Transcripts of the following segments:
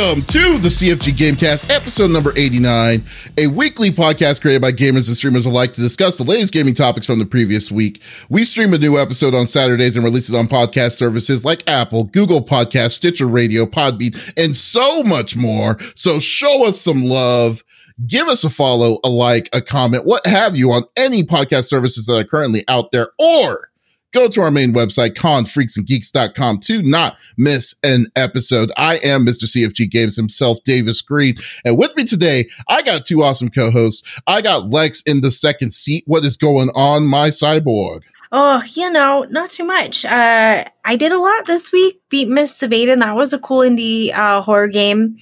Welcome to the CFG Gamecast, episode number 89, a weekly podcast created by gamers and streamers alike to discuss the latest gaming topics from the previous week. We stream a new episode on Saturdays and release it on podcast services like Apple, Google Podcast, Stitcher Radio, Podbean, and so much more. So show us some love. Give us a follow, a like, a comment, what have you on any podcast services that are currently out there or go to our main website, confreaksandgeeks.com to not miss an episode. I am Mr. CFG Games himself, Davis Green. And with me today, I got two awesome co-hosts. I got Lex in the second seat. What is going on, my cyborg? Oh, you know, not too much. Uh, I did a lot this week. Beat Miss of That was a cool indie uh, horror game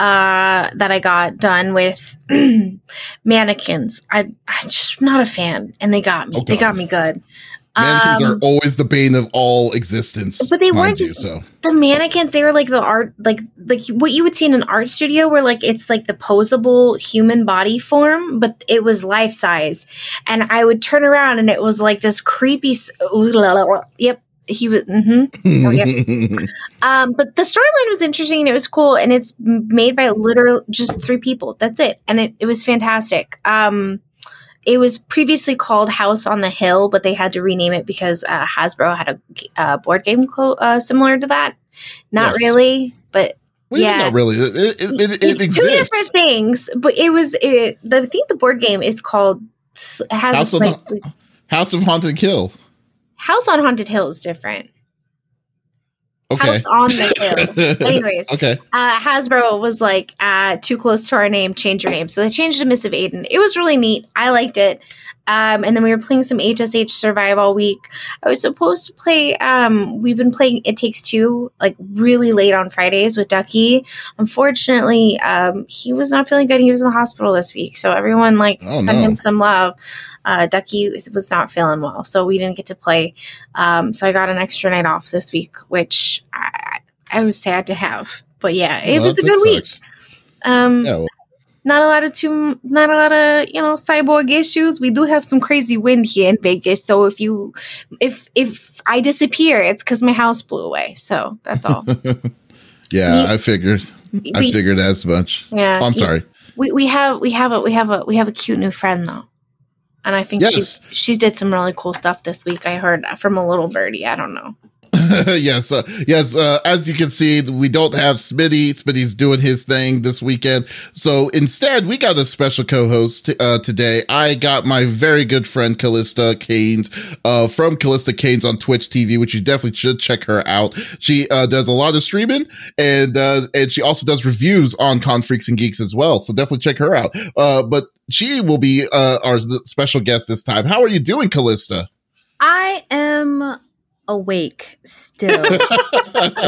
uh, that I got done with mannequins. I I'm just not a fan, and they got me. Oh, they got me good. Mannequins Um, are always the bane of all existence. But they weren't you, just so. the mannequins. They were like the art, like like what you would see in an art studio, where like it's like the posable human body form, but it was life size. And I would turn around, and it was like this creepy. Yep, he was. mm-hmm. Oh, Um, but the storyline was interesting and it was cool, and it's made by literal just three people. That's it, and it, it was fantastic. Um, it was previously called House on the Hill, but they had to rename it because uh, Hasbro had a, uh, board game clo- uh, similar to that. Not Yes. really, but well, yeah. not really. It, it, it, it it's two different things. But it was it, the I think the board game is called has House of, House of Haunted Hill. House on Haunted Hill is different. Okay. House on the Hill. Anyways, okay. uh, Hasbro was like, uh, too close to our name, change your name. So they changed to Missive Aiden. It was really neat. I liked it. Um, and then we were playing some HSH Survive all week. I was supposed to play, um, we've been playing It Takes Two, like really late on Fridays with Ducky. Unfortunately, um, he was not feeling good. He was in the hospital this week. So everyone like Oh, sent no. him some love. Uh, Ducky was, was not feeling well. So we didn't get to play. Um, so I got an extra night off this week, which I, I was sad to have. But yeah, it Well, was a good week. Um, Yeah, well, not a lot of too, not a lot of you know cyborg issues. We do have some crazy wind here in Vegas, so if you, if if I disappear, it's because my house blew away. So that's all. yeah, we- I figured. I figured as much. yeah, Oh, I'm sorry. We we have we have a we have a we have a cute new friend though, and I think Yes. she's she's did some really cool stuff this week. I heard from a little birdie. I don't know. yes, uh, yes. Uh, as you can see, we don't have Smitty. Smitty's doing his thing this weekend. So instead, we got a special co-host uh, today. I got my very good friend Kallista Kaines uh, from Kallista Kaines on Twitch TV, which you definitely should check her out. She uh, does a lot of streaming, and uh, and she also does reviews on Con Freaks and Geeks as well. So definitely check her out. But she will be our special guest this time. How are you doing, Kallista? I am awake still.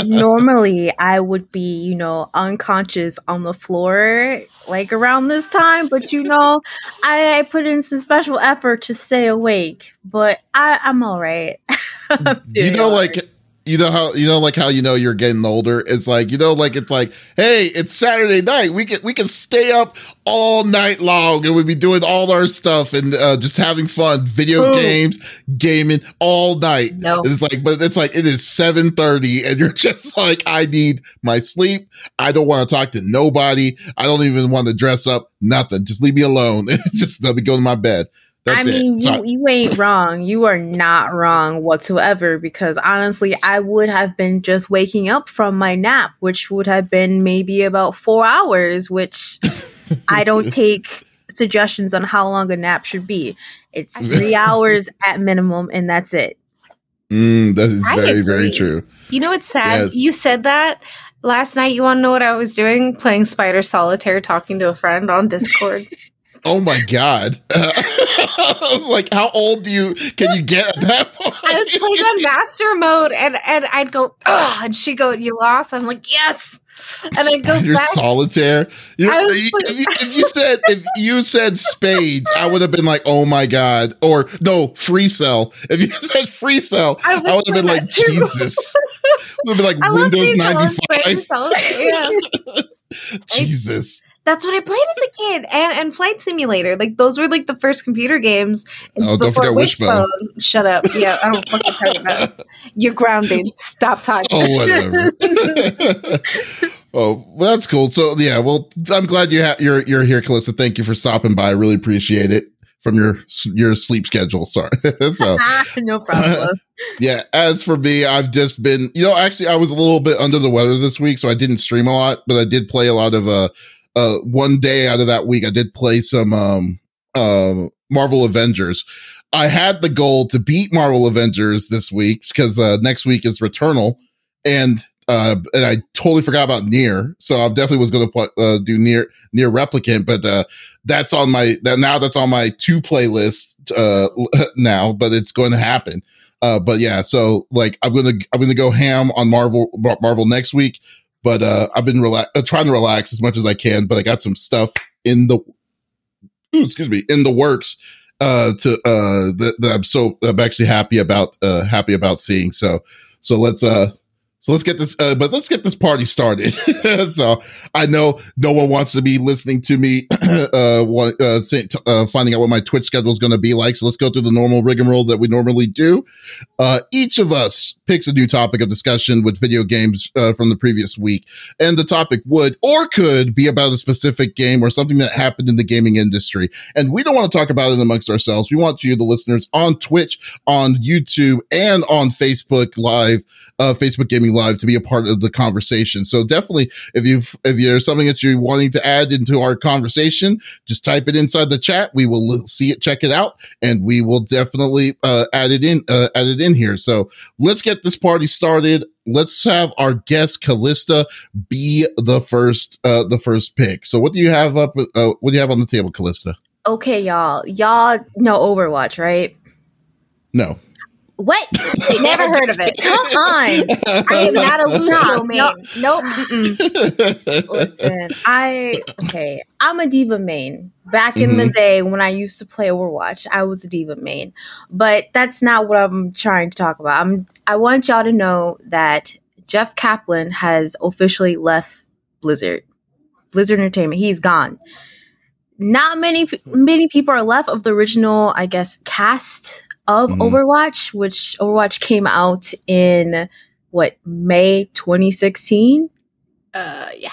Normally, I would be, you know, unconscious on the floor like around this time, but you know, I, I put in some special effort to stay awake. But I, I'm all right. I'm you know all like. You know how you know like how you know you're getting older? It's like you know like it's like hey it's saturday night. We can we can stay up all night long and we'd be doing all our stuff and uh, just having fun video Ooh. games gaming all night. No. It's like but it's like it is 7:30 and you're just like I need my sleep. I don't want to talk to nobody. I don't even want to dress up nothing. Just leave me alone just let me go to my bed that's I mean, it you, you ain't wrong. You are not wrong whatsoever because honestly, I would have been just waking up from my nap, which would have been maybe about four hours, which I don't take suggestions on how long a nap should be. It's three hours at minimum, and that's it. Mm, that is I very very true You know what's sad? Yes. You said that last night. You want to know what I was doing? Playing Spider Solitaire, talking to a friend on Discord. Oh my god! like, how old do you can you get at that point? I was playing on master mode, and and I'd go, oh, and she'd go, "You lost." I'm like, "Yes," and I'd go You're back. solitaire. You, I was you- like- if, you, if you said if you said spades, I would have been like, "Oh my god!" Or no, free cell. If you said free cell, I I, would have been like too. "Jesus." Would have been like I Windows ninety five. Yeah. Jesus. That's what I played as a kid, and and Flight Simulator. Like those were like the first computer games. Oh, don't forget Wishbone. Shut up! Yeah, I don't fucking talk about it. You're grounded. Stop talking. Oh, whatever. Oh, well, that's cool. So yeah, well, I'm glad you ha- you're you're here, Kallista. Thank you for stopping by. I really appreciate it from your your sleep schedule. Sorry. so no problem. yeah. As for me, I've just been, you know, actually, I was a little bit under the weather this week, so I didn't stream a lot, but I did play a lot of uh uh one day out of that week. I did play some um uh Marvel Avengers. I had the goal to beat Marvel Avengers this week because uh, next week is Returnal, and uh, and I totally forgot about NieR. So I definitely was going to uh, do NieR NieR Replicant, but uh, that's on my that now that's on my two playlist uh, now, but it's going to happen. Uh, but yeah, so like I'm gonna I'm gonna go ham on Marvel Marvel next week, but uh, I've been rela- uh, trying to relax as much as I can, but I got some stuff in the ooh, excuse me in the works uh to uh that, that I'm so I'm actually happy about uh happy about seeing. So so let's uh let's get this, uh, but let's get this party started. so I know no one wants to be listening to me, uh, uh, say, uh, finding out what my Twitch schedule is going to be like. So let's go through the normal rigmarole that we normally do. Uh, each of us picks a new topic of discussion with video games uh, from the previous week, and the topic would or could be about a specific game or something that happened in the gaming industry. And we don't want to talk about it amongst ourselves. We want you, the listeners, on Twitch, on YouTube, and on Facebook Live, uh, Facebook Gaming Live to be a part of the conversation. So definitely, if you've if there's something that you're wanting to add into our conversation, just type it inside the chat. We will see it, check it out, and we will definitely uh, add it in uh, add it in here. So let's get this party started. Let's have our guest Kallista be the first uh, the first pick. So what do you have up? Uh, what do you have on the table, Kallista? Okay, y'all. Y'all know Overwatch, right? No. What? Never heard of it. Come on. I am not a Lucio main. no. Nope. Listen, I okay. I'm a D.Va main. Back in the Mhm. day when I used to play Overwatch, I was a D.Va main. But that's not what I'm trying to talk about. I'm I want y'all to know that Jeff Kaplan has officially left Blizzard. Blizzard Entertainment. He's gone. Not many many people are left of the original, I guess, cast of Mhm. Overwatch, which Overwatch came out in what May 2016. Uh, yeah.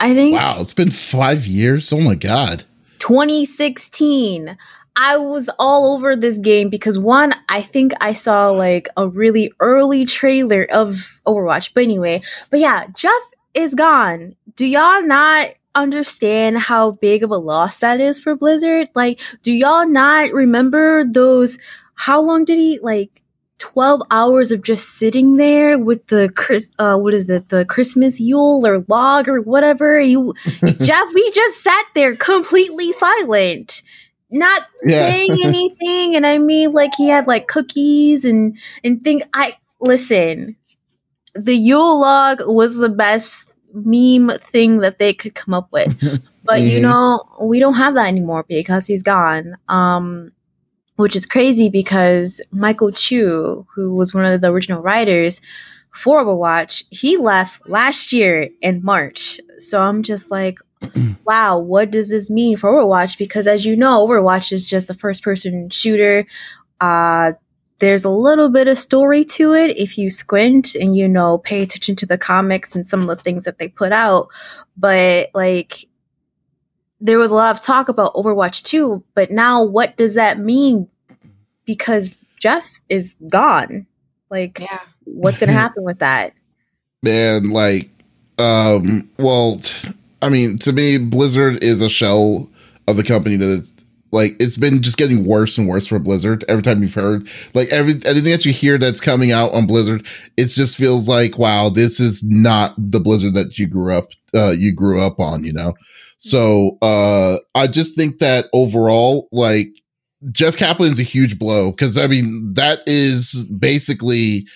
I think wow, it's been five years. Oh my god. 2016. I was all over this game because one, I think I saw like a really early trailer of Overwatch. But anyway, but yeah, Jeff is gone. Do y'all not understand how big of a loss that is for Blizzard? Like, do y'all not remember those? How long did he like? 12 hours of just sitting there with the Chris, uh, what is it, the Christmas Yule or log or whatever. You, Jeff, we just sat there completely silent, not Yeah. saying anything. And I mean, like he had like cookies and and things. I listen. The Yule log was the best meme thing that they could come up with, but you Mhm. know we don't have that anymore because he's gone. Um, which is crazy because Michael Chu, who was one of the original writers for Overwatch, he left last year in March. So I'm just like, wow, what does this mean for Overwatch? Because as you know, Overwatch is just a first person shooter. Uh, there's a little bit of story to it if you squint and you know pay attention to the comics and some of the things that they put out. But like there was a lot of talk about Overwatch 2, but now what does that mean? Because Jeff is gone. Like, Yeah. what's going to happen with that? man like um well i mean to me blizzard is a shell of the company that is like it's been just getting worse and worse for blizzard every time you've heard like every anything that you hear that's coming out on blizzard it just feels like wow this is not the blizzard that you grew up uh you grew up on you know so uh i just think that overall like jeff kaplan's a huge blow because i mean that is basically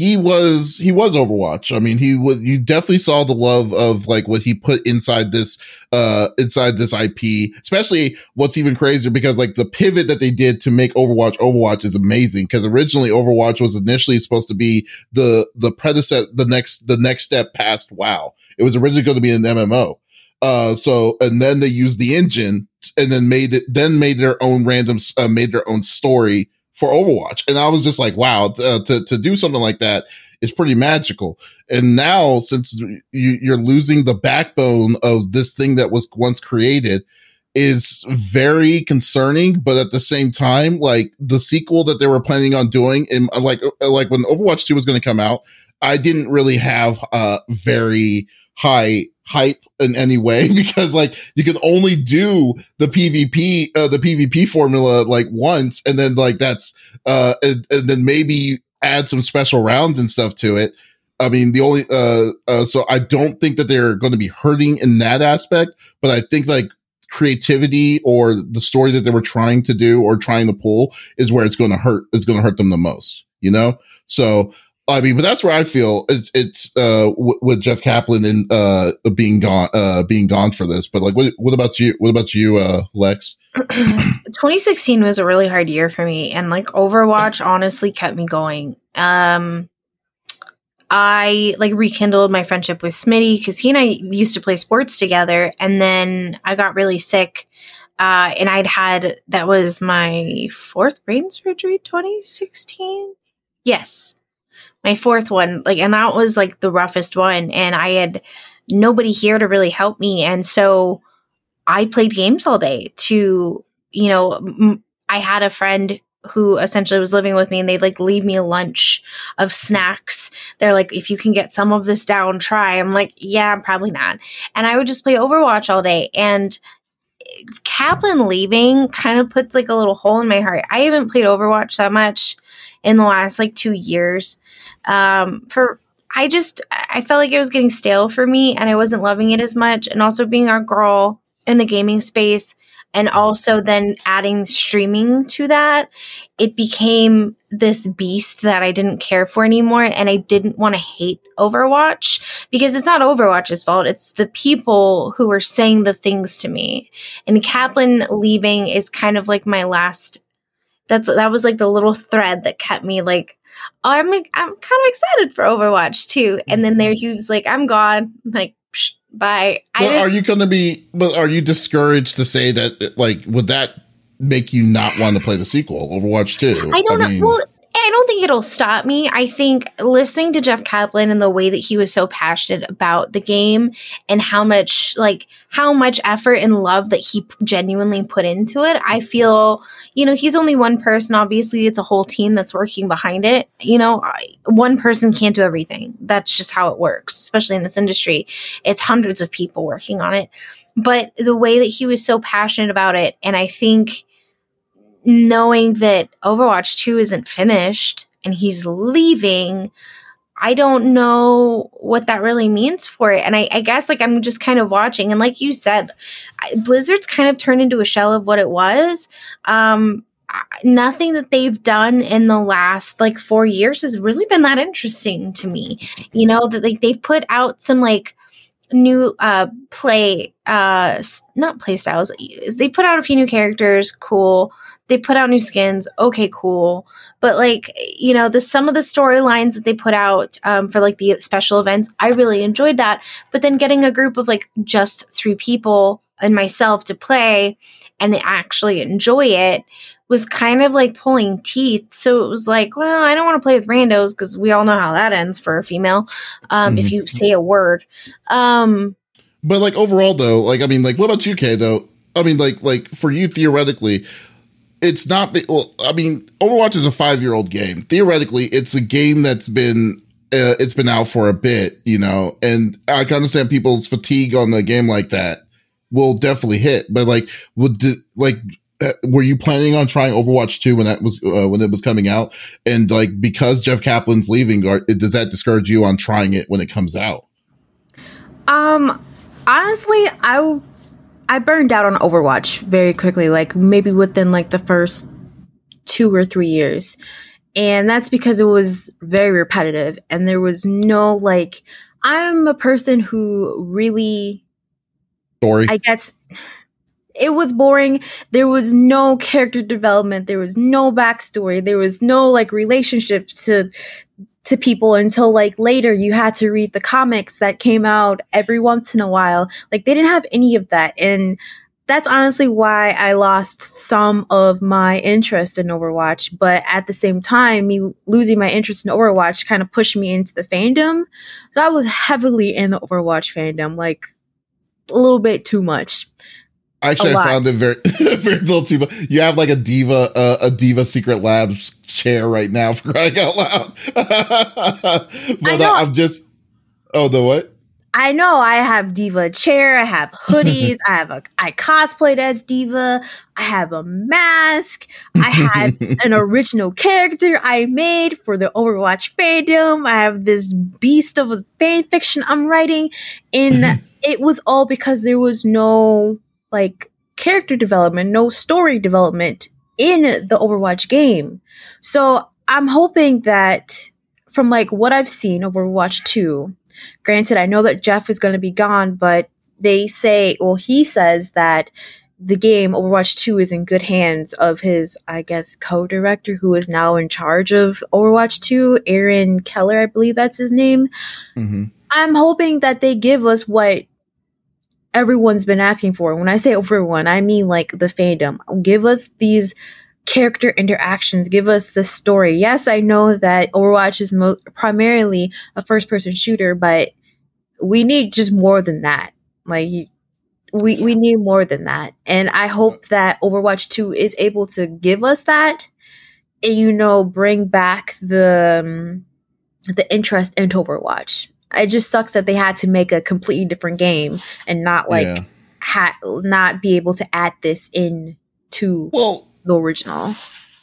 he was he was Overwatch. I mean, he was you definitely saw the love of like what he put inside this uh inside this IP. Especially what's even crazier because like the pivot that they did to make Overwatch Overwatch is amazing because originally Overwatch was initially supposed to be the the predecessor the next the next step past WoW. It was originally going to be an MMO. Uh so and then they used the engine and then made it then made their own random uh, made their own story for Overwatch. And I was just like, wow, uh, to, to do something like that, is pretty magical. And now, since you, you're losing the backbone of this thing that was once created, is very concerning, but at the same time, like the sequel that they were planning on doing, and like like when Overwatch Two was going to come out, I didn't really have a very high hype in any way because like you can only do the PvP uh, the PvP formula like once and then like that's uh and, and, then maybe add some special rounds and stuff to it. I mean the only uh, uh so I don't think that they're going to be hurting in that aspect, but I think like creativity or the story that they were trying to do or trying to pull is where it's going to hurt it's going to hurt them the most, you know? So I mean, but that's where I feel it's it's uh w- with Jeff Kaplan and uh being gone uh being gone for this. But like, what what about you? What about you, uh Lex? 2016 was a really hard year for me, and like Overwatch honestly kept me going. Um, I like rekindled my friendship with Smitty because he and I used to play sports together, and then I got really sick. Uh, and I'd had that was my fourth brain surgery 2016 yes my fourth one like and that was like the roughest one and i had nobody here to really help me and so i played games all day to you know m- I had a friend who essentially was living with me and they'd like leave me a lunch of snacks. They're like if you can get some of this down try. I'm like yeah probably not. And i would just play overwatch all day and eh, kaplan leaving kind of puts like a little hole in my heart. I haven't played overwatch that much in the last like two years um, for I just I felt like it was getting stale for me and I wasn't loving it as much. And also being a girl in the gaming space and also then adding streaming to that, it became this beast that I didn't care for anymore. And I didn't want to hate Overwatch because it's not Overwatch's fault. It's the people who are saying the things to me. And Kaplan leaving is kind of like my last that's that was like the little thread that kept me like oh, I'm I'm kind of excited for Overwatch too. And then there he was like, I'm gone. I'm like, psh, bye. But just, are you going to be? But are you discouraged to say that? Like, would that make you not want to play the sequel, Overwatch Two? I don't I know. well, I don't think it'll stop me. I think listening to Jeff Kaplan and the way that he was so passionate about the game and how much like how much effort and love that he genuinely put into it, I feel, you know, he's only one person. Obviously, it's a whole team that's working behind it. You know, one person can't do everything. That's just how it works, especially in this industry. It's hundreds of people working on it. But the way that he was so passionate about it and I think knowing that Overwatch 2 isn't finished and he's leaving, I don't know what that really means for it. And I, I, guess like I'm just kind of watching. And like you said, Blizzard's kind of turned into a shell of what it was. Um, nothing that they've done in the last like four years has really been that interesting to me. You know, that like they've put out some like new uh play uh not play styles they put out a few new characters cool. They put out new skins okay cool. But like you know the some of the storylines that they put out um, for like the special events i really enjoyed that. But then getting a group of like just three people and myself to play and they actually enjoy it was kind of like pulling teeth. So it was like well i don't want to play with randos because we all know how that ends for a female um, mm-hmm. if you say a word. Um, but like overall though like i mean like what about you kay though? I mean like like for you theoretically it's not well i mean overwatch is a five year old game. Theoretically it's a game that's been uh, it's been out for a bit you know? And i can understand people's fatigue on the game like that will definitely hit. But like would like uh, were you planning on trying overwatch 2 when that was uh, when it was coming out and like because jeff kaplan's leaving are, does that discourage you on trying it when it comes out um honestly i I burned out on Overwatch very quickly, like maybe within like the first two or three years. And that's because it was very repetitive and there was no like I'm a person who really story. I guess it was boring. There was no character development. There was no backstory. There was no like relationship to to people until like later you had to read the comics that came out every once in a while. Like they didn't have any of that. And that's honestly why I lost some of my interest in Overwatch. But at the same time, me losing my interest in Overwatch kind of pushed me into the fandom. So I was heavily in the Overwatch fandom, like a little bit too much. Actually, I found it very, very little too much. You have like a D.Va, uh, a D.Va secret labs chair right now for crying out loud. but uh, I'm just, oh, the what? I know I have D.Va chair, I have hoodies, I have a I cosplayed as D.Va. I have a mask, I have an original character I made for the Overwatch fandom. I have this beast of a fan fiction I'm writing, and it was all because there was no like character development, no story development in the Overwatch game. So I'm hoping that from like what I've seen Overwatch 2 Granted, I know that Jeff is going to be gone, but they say, well, he says that the game Overwatch 2 is in good hands of his, I guess, co-director who is now in charge of Overwatch 2, Aaron Keller, I believe that's his name. Mm-hmm. I'm hoping that they give us what everyone's been asking for. When I say everyone, I mean like the fandom. Give us these character interactions, give us the story. Yes, I know that Overwatch is mo- primarily a first person shooter, but we need just more than that. Like we we need more than that. And I hope that Overwatch 2 is able to give us that and you know bring back the um, the interest in Overwatch. It just sucks that they had to make a completely different game and not like yeah. ha- not be able to add this in to well the original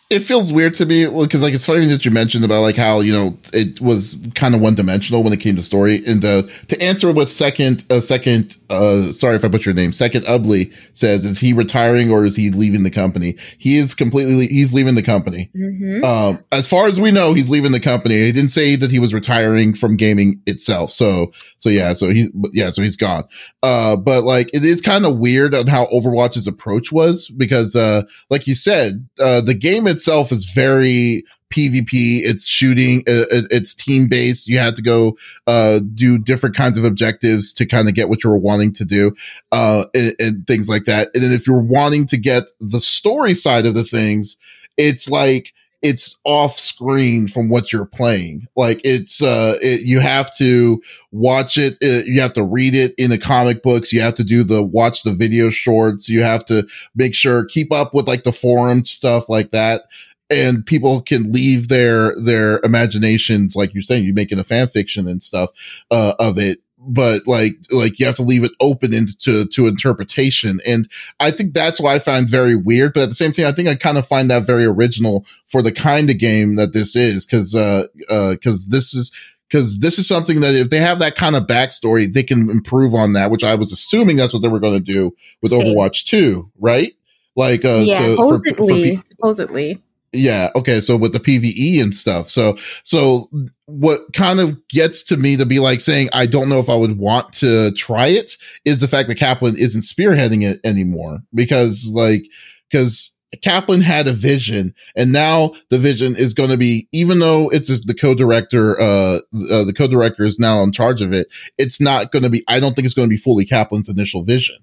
it feels weird to me because like it's funny that you mentioned about like how you know it was kind of one dimensional when it came to story and uh, to answer what second uh, second uh sorry if i put your name second ubley says is he retiring or is he leaving the company? He is completely he's leaving the company. Mm-hmm. um as far as we know he's leaving the company. He didn't say that he was retiring from gaming itself so so yeah so he's yeah so he's gone. Uh but like it is kind of weird on how overwatch's approach was because uh like you said uh the game itself is very PvP. It's shooting. It's team based. You have to go uh, do different kinds of objectives to kind of get what you're wanting to do, uh, and, and, things like that. And then if you're wanting to get the story side of the things, it's like it's off screen from what you're playing. Like it's uh, it, you have to watch it, it. Uh, you have to read it in the comic books. You have to do the watch the video shorts. You have to make sure keep up with like the forum stuff like that and people can leave their their imaginations like you're saying you're making a fan fiction and stuff uh, of it but like like you have to leave it open into to interpretation. And i think that's why i find very weird but at the same time i think i kind of find that very original for the kind of game that this is because uh uh because this is because this is something that if they have that kind of backstory they can improve on that which i was assuming that's what they were going to do with Same. overwatch 2 right? Like uh yeah to, supposedly for, for supposedly yeah. Okay. So with the PVE and stuff. So, so what kind of gets to me to be like saying, I don't know if I would want to try it is the fact that Kaplan isn't spearheading it anymore because like, cause Kaplan had a vision and now the vision is going to be, even though it's the co-director, uh, uh, the co-director is now in charge of it. It's not going to be, I don't think it's going to be fully Kaplan's initial vision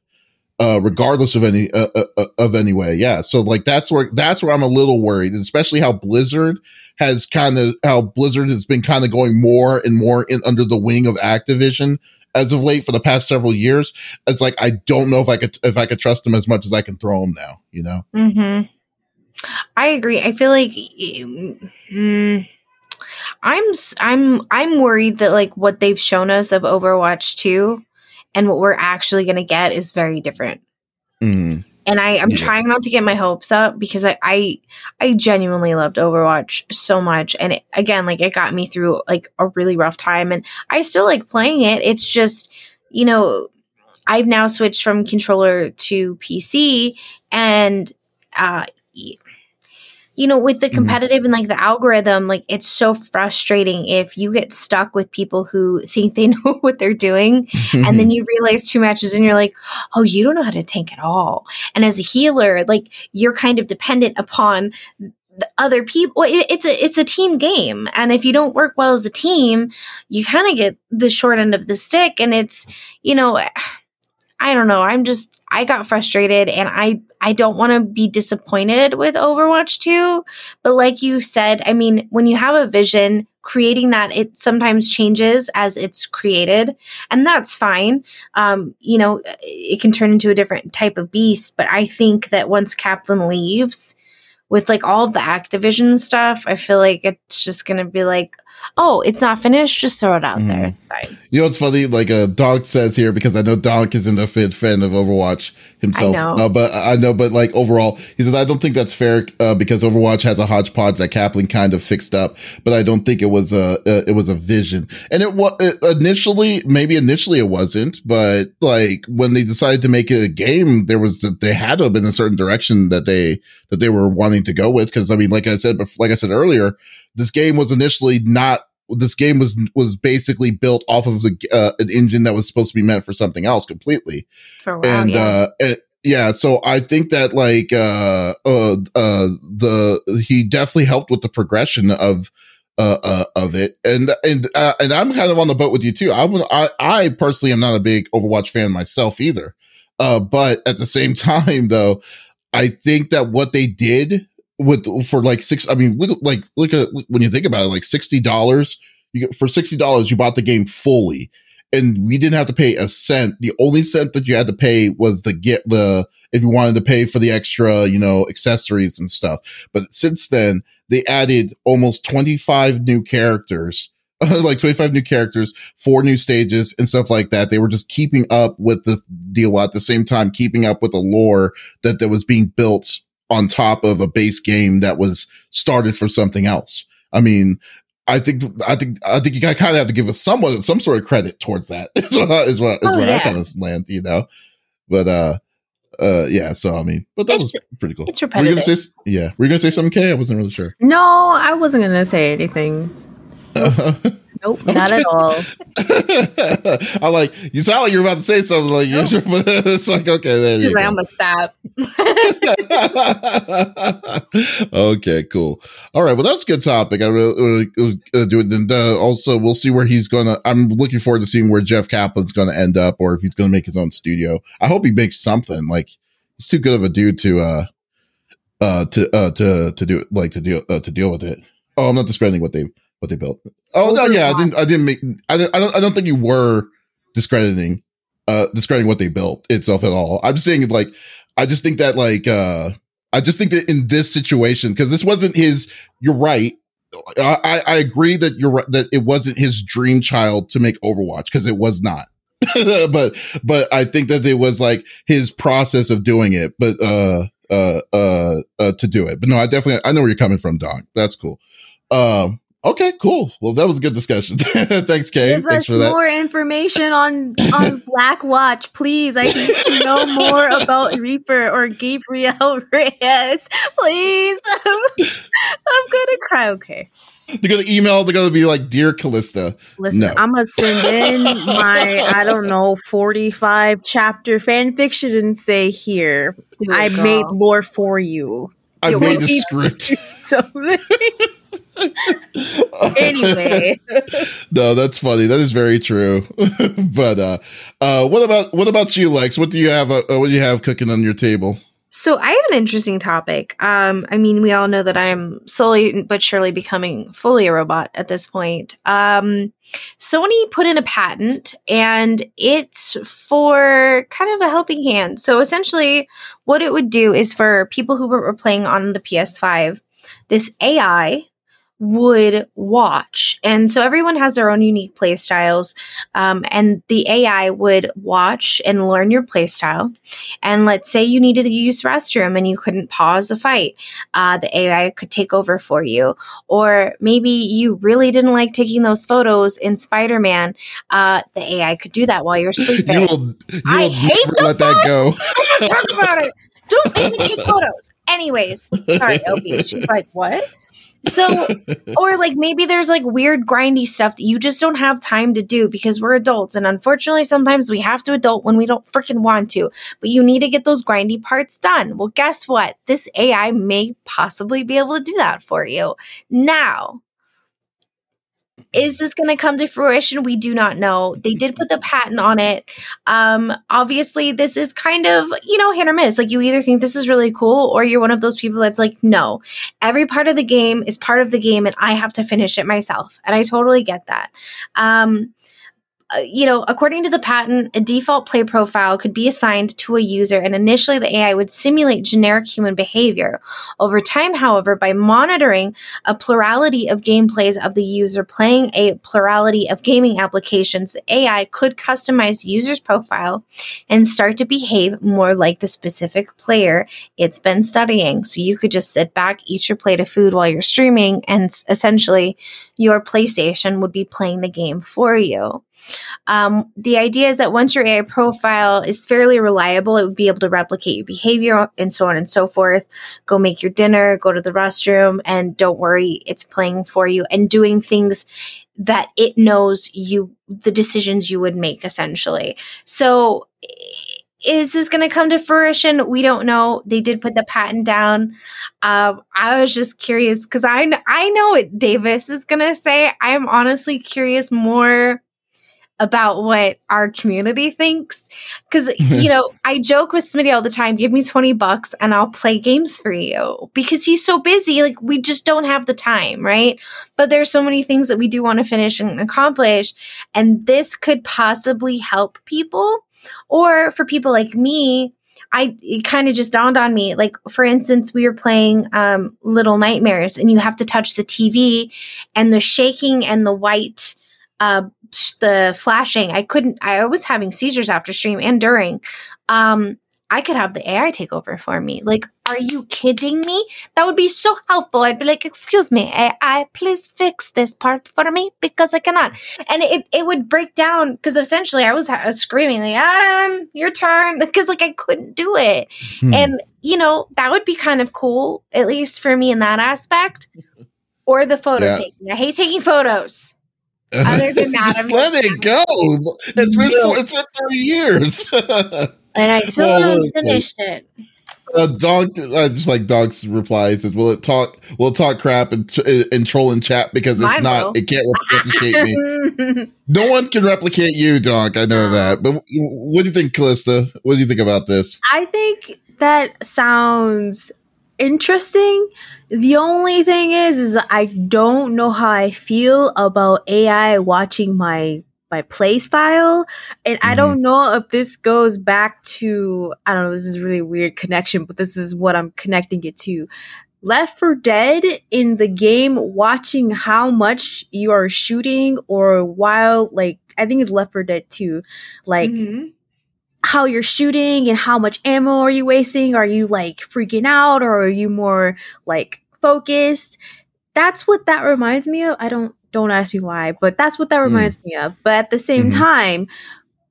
uh, regardless of any uh, uh, uh, of any way. Yeah, so like that's where that's where I'm a little worried, especially how Blizzard has kind of how Blizzard has been kind of going more and more in under the wing of Activision as of late for the past several years. It's like I don't know if I could if I could trust them as much as I can throw them now. You know. Hmm. I agree. I feel like. Mm, I'm I'm I'm worried that like what they've shown us of Overwatch 2 and what we're actually going to get is very different. Mm. And I, I'm yeah. trying not to get my hopes up because I, I, I genuinely loved Overwatch so much, and it, again, like it got me through like a really rough time, and I still like playing it. It's just, you know, I've now switched from controller to PC, and uh, you know, with the mm-hmm. competitive mm-hmm. and like the algorithm, like it's so frustrating if you get stuck with people who think they know what they're doing and then you realize two matches and you're like, oh, you don't know how to tank at all. And as a healer, like you're kind of dependent upon the other people it's a it's a team game and if you don't work well as a team you kind of get the short end of the stick and it's you know I don't know. I'm just I got frustrated and I I don't want to be disappointed with Overwatch 2, but like you said, I mean, when you have a vision, creating that it sometimes changes as it's created and that's fine um, you know it can turn into a different type of beast but i think that once kaplan leaves with like all of the activision stuff i feel like it's just gonna be like oh, it's not finished, just throw it out mm. there. It's fine. You know it's funny? Like uh, Donk says here, because I know Donk isn't a fan of Overwatch himself. I know. Uh, but I know, but like overall, he says, I don't think that's fair uh, because Overwatch has a hodgepodge that Kaplan kind of fixed up, but I don't think it was a, uh, it was a vision. And it was initially, maybe initially it wasn't, but like when they decided to make it a game, there was, they had to have been a certain direction that they, that they were wanting to go with. Cause I mean, like I said, like I said earlier, this game was initially not this game was was basically built off of the, uh, an engine that was supposed to be meant for something else completely. While, and yeah. uh it, yeah, so I think that like uh uh uh the he definitely helped with the progression of uh, uh of it and and uh, and I'm kind of on the boat with you too. I'm I I personally am not a big Overwatch fan myself either. Uh but at the same time though, I think that what they did with for like six. I mean, look like look at when you think about it, like sixty dollars. You for sixty dollars, you bought the game fully, and we didn't have to pay a cent. The only cent that you had to pay was the get the if you wanted to pay for the extra, you know, accessories and stuff. But since then, they added almost twenty five new characters. like 25 new characters, four new stages and stuff like that. They were just keeping up with the deal at the same time, keeping up with the lore that, that was being built on top of a base game that was started for something else. I mean, I think I think I think you kind of have to give us somewhat some sort of credit towards that. Is what is what is oh, where yeah. I kind of land, you know. But uh, uh, yeah. So I mean, but that it's, was pretty cool. It's repetitive. Were you gonna say, yeah, were you gonna say something, Kay? I wasn't really sure. No, I wasn't gonna say anything. Nope, okay. not at all. I'm like, you sound like you're about to say something like but it's like okay, there She's you like, go. I'm gonna stop. okay, cool. All right, well, that's a good topic. I really, really uh, do it. And uh, also, we'll see where he's gonna. I'm looking forward to seeing where Jeff Kaplan's gonna end up, or if he's gonna make his own studio. I hope he makes something. Like he's too good of a dude to uh uh to uh to to do like to deal uh, to deal with it. Oh, I'm not describing what they what they built. Oh no, yeah, I didn't. I didn't make. I don't. I don't. I don't think you were discrediting, uh, discrediting what they built itself at all. I'm saying, like, I just think that, like, uh, I just think that in this situation, because this wasn't his. You're right. I, I agree that you're right, that it wasn't his dream child to make Overwatch because it was not. but but I think that it was like his process of doing it, but uh uh uh, uh to do it. But no, I definitely I know where you're coming from, Don. That's cool. Um Okay, cool. Well, that was a good discussion. Thanks, Kay. Give Thanks us for that. More information on on Black Watch, please. I need to know more about Reaper or Gabriel Reyes, please. I'm gonna cry. Okay. They're gonna email. They're gonna be like, "Dear Kallista." Listen, no. I'm gonna send in my I don't know 45 chapter fan fiction and say, "Here, I girl. made lore for you." I made the script. Something anyway. no, that's funny. That is very true. but uh uh what about what about you, Lex? What do you have uh, what do you have cooking on your table? So I have an interesting topic. Um, I mean, we all know that I'm slowly but surely becoming fully a robot at this point. Um, Sony put in a patent, and it's for kind of a helping hand. So essentially, what it would do is for people who were playing on the PS5, this AI would watch. And so everyone has their own unique play styles. Um, and the AI would watch and learn your play style. And let's say you needed to use restroom and you couldn't pause a fight. Uh, the AI could take over for you. Or maybe you really didn't like taking those photos in Spider Man. Uh, the AI could do that while you're sleeping. you will, you I hate let that go. talk about it. Don't make me take photos. Anyways, sorry, LB. She's like, what? So, or like maybe there's like weird grindy stuff that you just don't have time to do because we're adults. And unfortunately, sometimes we have to adult when we don't freaking want to, but you need to get those grindy parts done. Well, guess what? This AI may possibly be able to do that for you. Now, is this going to come to fruition? We do not know. They did put the patent on it. Um, obviously, this is kind of, you know, hit or miss. Like, you either think this is really cool or you're one of those people that's like, no, every part of the game is part of the game and I have to finish it myself. And I totally get that. Um, Uh, you know, according to the patent, a default play profile could be assigned to a user, and initially the AI would simulate generic human behavior. Over time, however, by monitoring a plurality of gameplays of the user playing a plurality of gaming applications, AI could customize user's profile and start to behave more like the specific player it's been studying. So you could just sit back, eat your plate of food while you're streaming, and essentially your PlayStation would be playing the game for you. Um, the idea is that once your AI profile is fairly reliable, it would be able to replicate your behavior and so on and so forth. Go make your dinner, go to the restroom, and don't worry, it's playing for you and doing things that it knows you, the decisions you would make essentially. So, is this going to come to fruition? We don't know. They did put the patent down. Um, I was just curious because I I know what Davis is going to say. I'm honestly curious more about what our community thinks. Because, you know, I joke with Smitty all the time give me 20 bucks and I'll play games for you because he's so busy. Like, we just don't have the time, right? But there's so many things that we do want to finish and accomplish. And this could possibly help people. Or for people like me, I it kind of just dawned on me. Like for instance, we were playing um, Little Nightmares, and you have to touch the TV, and the shaking and the white uh, the flashing. I couldn't. I was having seizures after stream and during. Um, I could have the AI take over for me. Like, are you kidding me? That would be so helpful. I'd be like, excuse me, AI, please fix this part for me because I cannot. And it, it would break down because essentially I was, I was screaming, like, Adam, your turn. Because like I couldn't do it. Hmm. And, you know, that would be kind of cool, at least for me in that aspect. Or the photo yeah. taking. I hate taking photos. Other than that, just let it go. It's been four, it's been three years, and I still well, haven't finished it. Uh, dog, uh, just like dog's reply says, "Will it talk? Will it talk crap and and troll in chat? Because it's not, will. it can't replicate me. no one can replicate you, dog. I know that. But what do you think, Kallista? What do you think about this? I think that sounds interesting. The only thing is, is I don't know how I feel about AI watching my my play style, and mm-hmm. I don't know if this goes back to I don't know. This is really weird connection, but this is what I'm connecting it to. Left 4 Dead in the game, watching how much you are shooting, or while like I think it's Left 4 Dead too, like. Mm-hmm how you're shooting and how much ammo are you wasting? Are you like freaking out or are you more like focused? That's what that reminds me of. I don't don't ask me why, but that's what that hmm. reminds mm. me of. But at the same mm-hmm. time,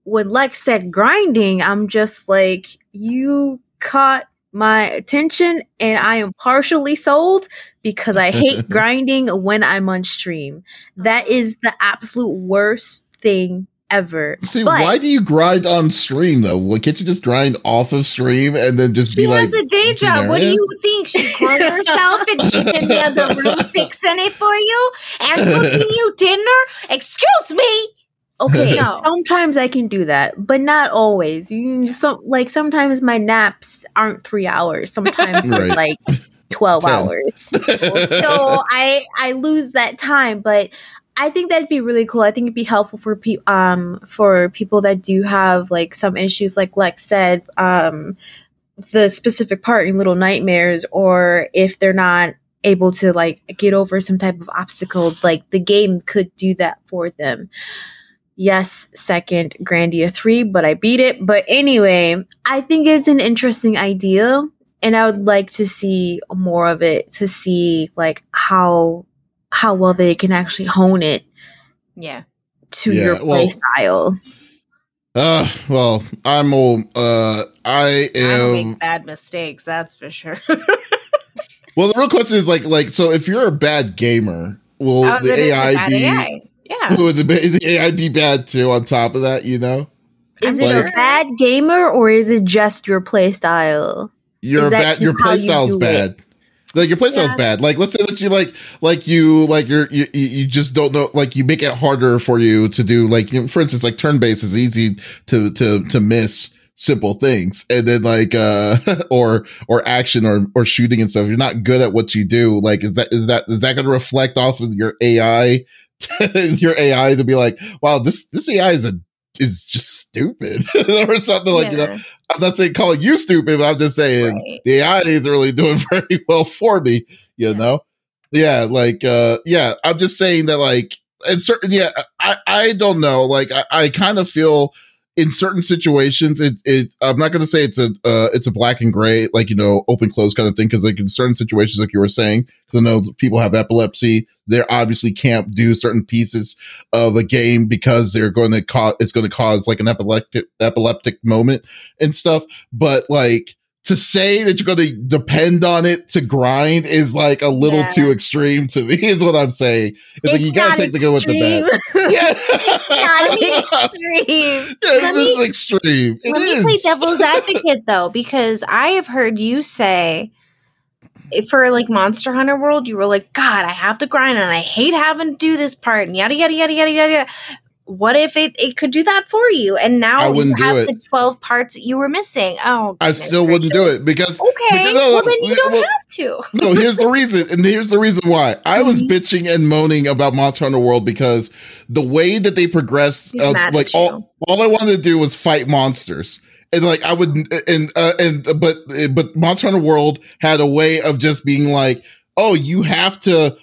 when Lex said grinding, I'm just like, you caught my attention and I am partially sold because I hate grinding when I'm on stream. That is the absolute worst thing ever. See, but why do you grind on stream though? Like, can't you just grind off of stream and then just be like? She has a day job. What do you think? She cloned herself and she's in the other room fixing it for you and cooking you dinner. Excuse me. Okay, no. sometimes I can do that, but not always. You so like sometimes my naps aren't three hours. Sometimes right. like 12 hours. so I I lose that time, but I think that'd be really cool. I think it'd be helpful for people um for people that do have like some issues like Lex said um the specific part in Little Nightmares or if they're not able to like get over some type of obstacle like the game could do that for them. Yes, second Grandia 3, but I beat it. But anyway, I think it's an interesting idea and I would like to see more of it to see like how how well they can actually hone it. Yeah. To yeah, your play well, style. Uh, well, I'm old. Uh, I am I bad mistakes. That's for sure. well, the real question is like, like, so if you're a bad gamer, will oh, the AI be? AI. Yeah. Will the, the AI be bad too? On top of that, you know, is it a bad gamer or is it just your play style? Your bad. Your play style's bad. It? Like your playstyle's Yeah. bad. Like let's say that you like like you like you're you, you just don't know like you make it harder for you to do like you know, for instance like turn based is easy to to to miss simple things. And then like uh or or action or or shooting and stuff you're not good at what you do. Like is that is that is that going to reflect off of your AI your AI to be like wow this this AI is a is just stupid. Or something like you know? Yeah, I'm not saying calling you stupid, but I'm just saying right. the AI isn't really doing very well for me, you Yeah. know? Yeah, like uh yeah, I'm just saying that like and certain yeah, I I don't know. Like I, I kind of feel in certain situations it it I'm not gonna say it's a uh it's a black and gray, like you know, open close kind of thing, because like in certain situations, like you were saying, because I know people have epilepsy, they obviously can't do certain pieces of a game because they're going to cause it's going to cause like an epileptic epileptic moment and stuff. But like to say that you're going to depend on it to grind is like a little Yeah. too extreme to me. Is what I'm saying. It's, like you gotta take the good with the bad. extreme. Yeah, Not extreme. Yeah, Let this is extreme. It Let me play devil's advocate though, because I have heard you say for like Monster Hunter World, you were like, God, I have to grind and I hate having to do this part and yada yada yada yada yada. What if it, it could do that for you? And now you wouldn't do have it. the 12 parts you were missing. Oh, I still wouldn't do it because Okay, because- no, well then you don't well, have to. no, here's the reason, and here's the reason why. I was Mhm. bitching and moaning about Monster Hunter World because the way that they progressed, uh, like all, all I wanted to do was fight monsters. And like I would, and uh, and but but Monster Hunter World had a way of just being like, oh, you have to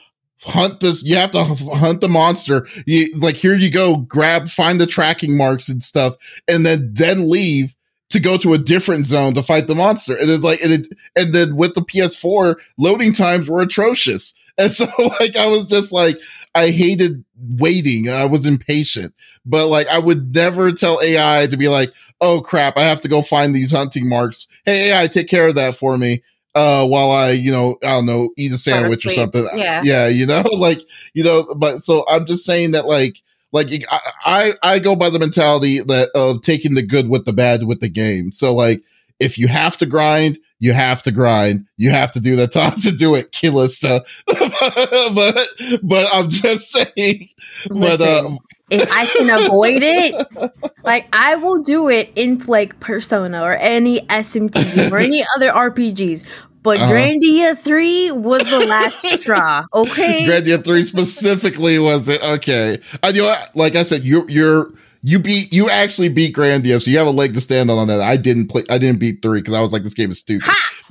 hunt this, you have to hunt the monster. You like here you go, grab, find the tracking marks and stuff, and then then leave to go to a different zone to fight the monster. And then like and it, and then with the PS4, loading times were atrocious. And so like I was just like I hated waiting. I was impatient. But like I would never tell AI to be like, "Oh crap, I have to go find these hunting marks." Hey AI, take care of that for me. Uh while I, you know, I don't know, eat a sandwich or something. Yeah. Yeah, you know, like, you know, but so I'm just saying that like like I, I I go by the mentality that of taking the good with the bad with the game. So like if you have to grind, you have to grind. You have to do the time to do it, killer stuff. but but I'm just saying. But uh, Listen, if I can avoid it, like I will do it in like Persona or any SMT or any other RPGs. But Uh-huh. Grandia 3 was the last straw, okay? Grandia three specifically was it okay? I you know, like I said, you're you're you beat you actually beat Grandia, so you have a leg to stand on on that. I didn't play. I didn't beat three because I was like, this game is stupid.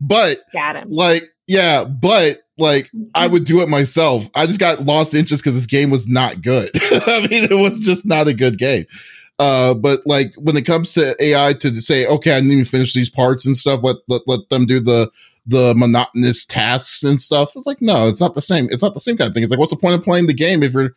but Got him. like yeah but like i would do it myself. I just got lost interest because this game was not good. I mean it was just not a good game. Uh but like when it comes to ai to say okay i need to finish these parts and stuff let let, let them do the the monotonous tasks and stuff it's like no it's not the same. It's not the same kind of thing. It's like what's the point of playing the game if you're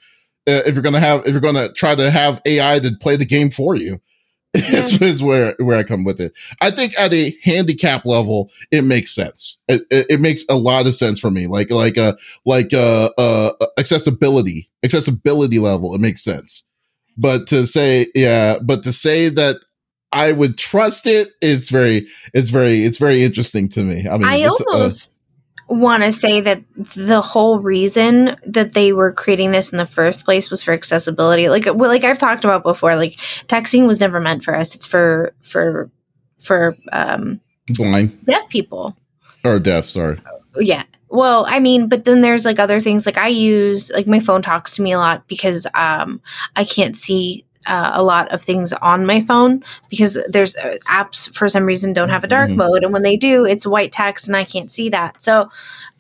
uh, if you're gonna have if you're gonna try to have ai to play the game for you is, is where where I come with it. I think at a handicap level, it makes sense. It, it, it makes a lot of sense for me. Like like uh like uh uh accessibility accessibility level, it makes sense. But to say yeah, but to say that I would trust it, it's very it's very it's very interesting to me. I mean, I it's, uh, almost want to say that the whole reason that they were creating this in the first place was for accessibility. Like, well, like I've talked about before, like texting was never meant for us. It's for for for um, blind deaf people. or deaf. Sorry. Yeah. Well, I mean, but then there's like other things. Like I use like my phone talks to me a lot because um I can't see uh, a lot of things on my phone because there's uh, apps for some reason don't have a dark Mhm. mode and when they do it's white text and I can't see that. So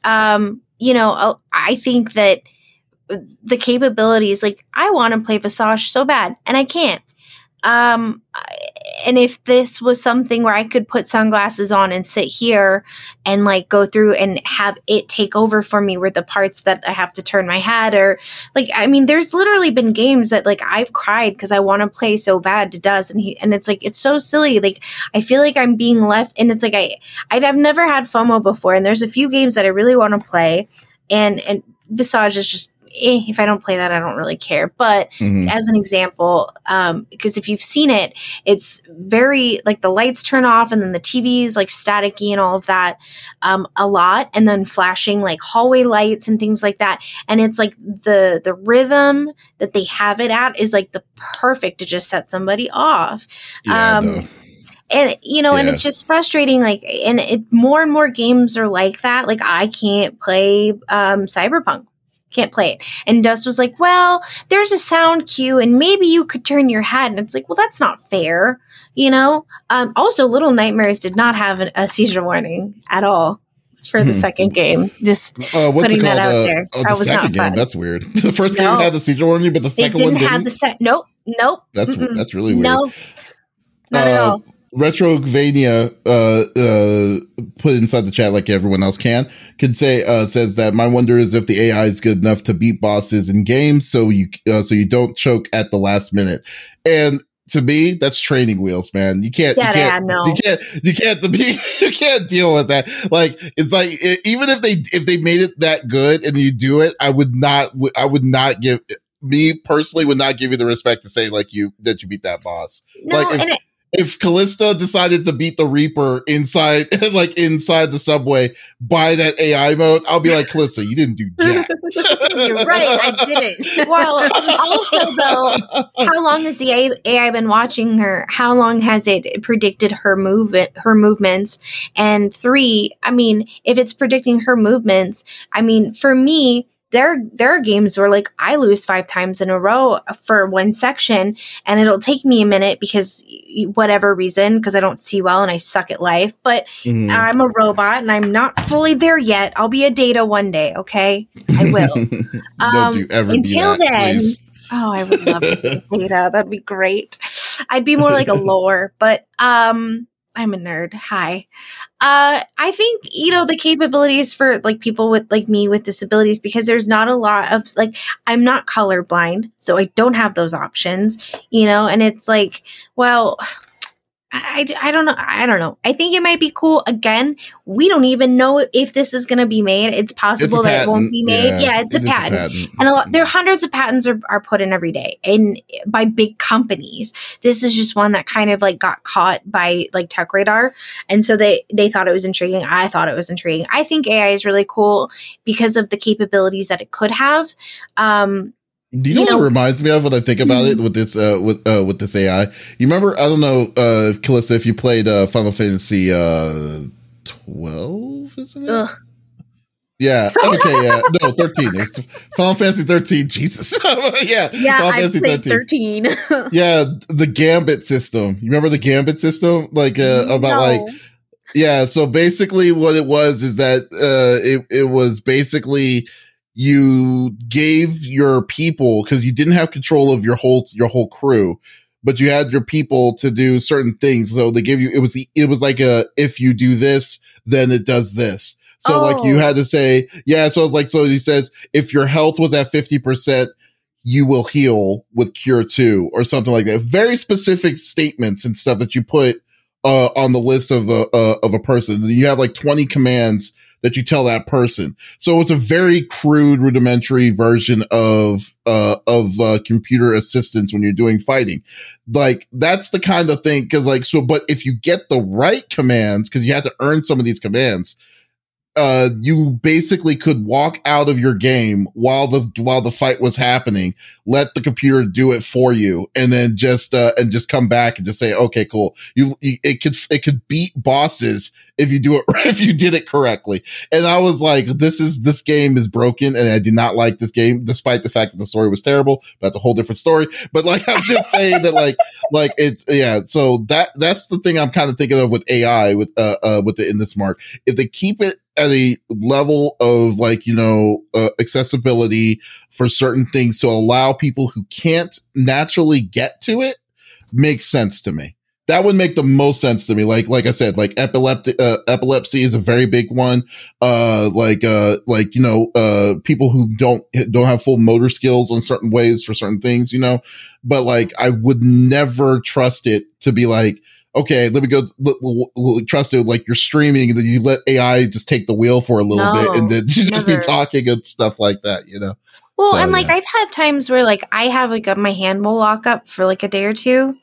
um you know, uh, I think that the capabilities like I want to play Visage so bad and I can't. Um I- and if this was something where I could put sunglasses on and sit here and like go through and have it take over for me with the parts that I have to turn my head or like I mean there's literally been games that like I've cried because I want to play so bad to does and he and it's like it's so silly. Like I feel like I'm being left and it's like I I've never had FOMO before and there's a few games that I really want to play and and Visage is just eh, if I don't play that, I don't really care. But Mhm. as an example, um, because if you've seen it, it's very like the lights turn off and then the TV's like staticky and all of that um, a lot, and then flashing like hallway lights and things like that. And it's like the the rhythm that they have it at is like the perfect to just set somebody off Yeah, um, and you know and it's just frustrating like and it more and more games are like that like i can't play um cyberpunk can't play it and dust was like well there's a sound cue and maybe you could turn your head and it's like well that's not fair you know um also little nightmares did not have an, a seizure warning at all for the Hmm. second game just Uh, what's putting that out Uh, there. oh, That the was not second game. fun. That's weird. The first No. game had the seizure warning, but the second didn't one didn't. have the set nope nope that's mm-mm. that's really weird. no not at Uh, all Retrovania uh, uh, put inside the chat like everyone else can could say uh, says that my wonder is if the AI is good enough to beat bosses in games, so you uh, so you don't choke at the last minute. And to me, that's training wheels, man. You can't, Yeah, you can't, yeah, no. you can't, you can't, you can't deal with that. Like it's like e- even if they if they made it that good and you do it, I would not, I would not give me personally would not give you the respect to say like you that you beat that boss no like, if- it, if Kallista decided to beat the Reaper inside, like inside the subway by that AI mode, I'll be like, Kallista, you didn't do jack. You're right. I didn't. well also though how long has the AI, AI been watching her? How long has it predicted her movement, her movements? And three, I mean, if it's predicting her movements, I mean, for me, there there are games where like I lose five times in a row for one section, and it'll take me a minute because whatever reason, because I don't see well and I suck at life. But Mhm. I'm a robot and I'm not fully there yet. I'll be a data one day. Okay, I will. Um, you ever until do that, then- please. Oh, I would love to data. That'd be great. I'd be more like a lore, but um I'm a nerd. Hi. Uh I think, you know, the capabilities for like people with like me with disabilities because there's not a lot of like I'm not colorblind, so I don't have those options, you know, and it's like, well, I, I, don't know. I don't know. I think it might be cool. Again, we don't even know if this is going to be made. It's It's a possible that it won't be made. Yeah, it's a it is patent and a lot there are hundreds of patents are, are put in every day and by big companies this is just one that kind of like got caught by like tech radar and so they they thought it was intriguing i thought it was intriguing i think ai is really cool because of the capabilities that it could have um Do you know, you what it reminds me of when I think about it with this uh with uh with this AI? You remember I don't know uh Kallista if you played uh Final Fantasy uh twelve, isn't it? ugh. Yeah. Okay. Yeah. No, thirteen. It's Final Fantasy thirteen. Jesus. yeah. Yeah, Final I Fantasy played 13. Yeah, the Gambit system. You remember the Gambit system? Like uh, about like yeah. So basically, what it was is that uh, it it was basically you gave your people because you didn't have control of your whole your whole crew, but you had your people to do certain things. So they gave you it was the it was like a if you do this, then it does this. So like you Oh. had to say yeah. So it's like so he says if your health was at fifty percent you will heal with cure two or something like that. Very specific statements and stuff that you put uh, on the list of a uh, of a person. You have like twenty commands that you tell that person. So it's a very crude, rudimentary version of uh, of uh, computer assistance when you're doing fighting. Like that's the kind of thing because like so. But if you get the right commands, because you have to earn some of these commands uh you basically could walk out of your game while the while the fight was happening let the computer do it for you and then just uh and just come back and just say okay cool. You, you it could it could beat bosses if you do it if you did it correctly. And i was like this is this game is broken and i did not like this game despite the fact that the story was terrible that's a whole different story. But like i'm just saying that like like it's yeah so that that's the thing i'm kind of thinking of with ai with uh uh with the in this mark. If they keep it at a level of like you know uh, accessibility for certain things to allow people who can't naturally get to it makes sense to me. That would make the most sense to me. Like like i said like epileptic uh, epilepsy is a very big one. Uh like uh like you know uh people who don't don't have full motor skills on certain ways for certain things you know? But like i would never trust it to be like okay, let me go l- l- l- trust it like you're streaming and then you let AI just take the wheel for a little No, bit and then you just be talking and stuff like that, you know? Well, So, and like yeah. I've had times where like I have like a, my hand will lock up for like a day or two,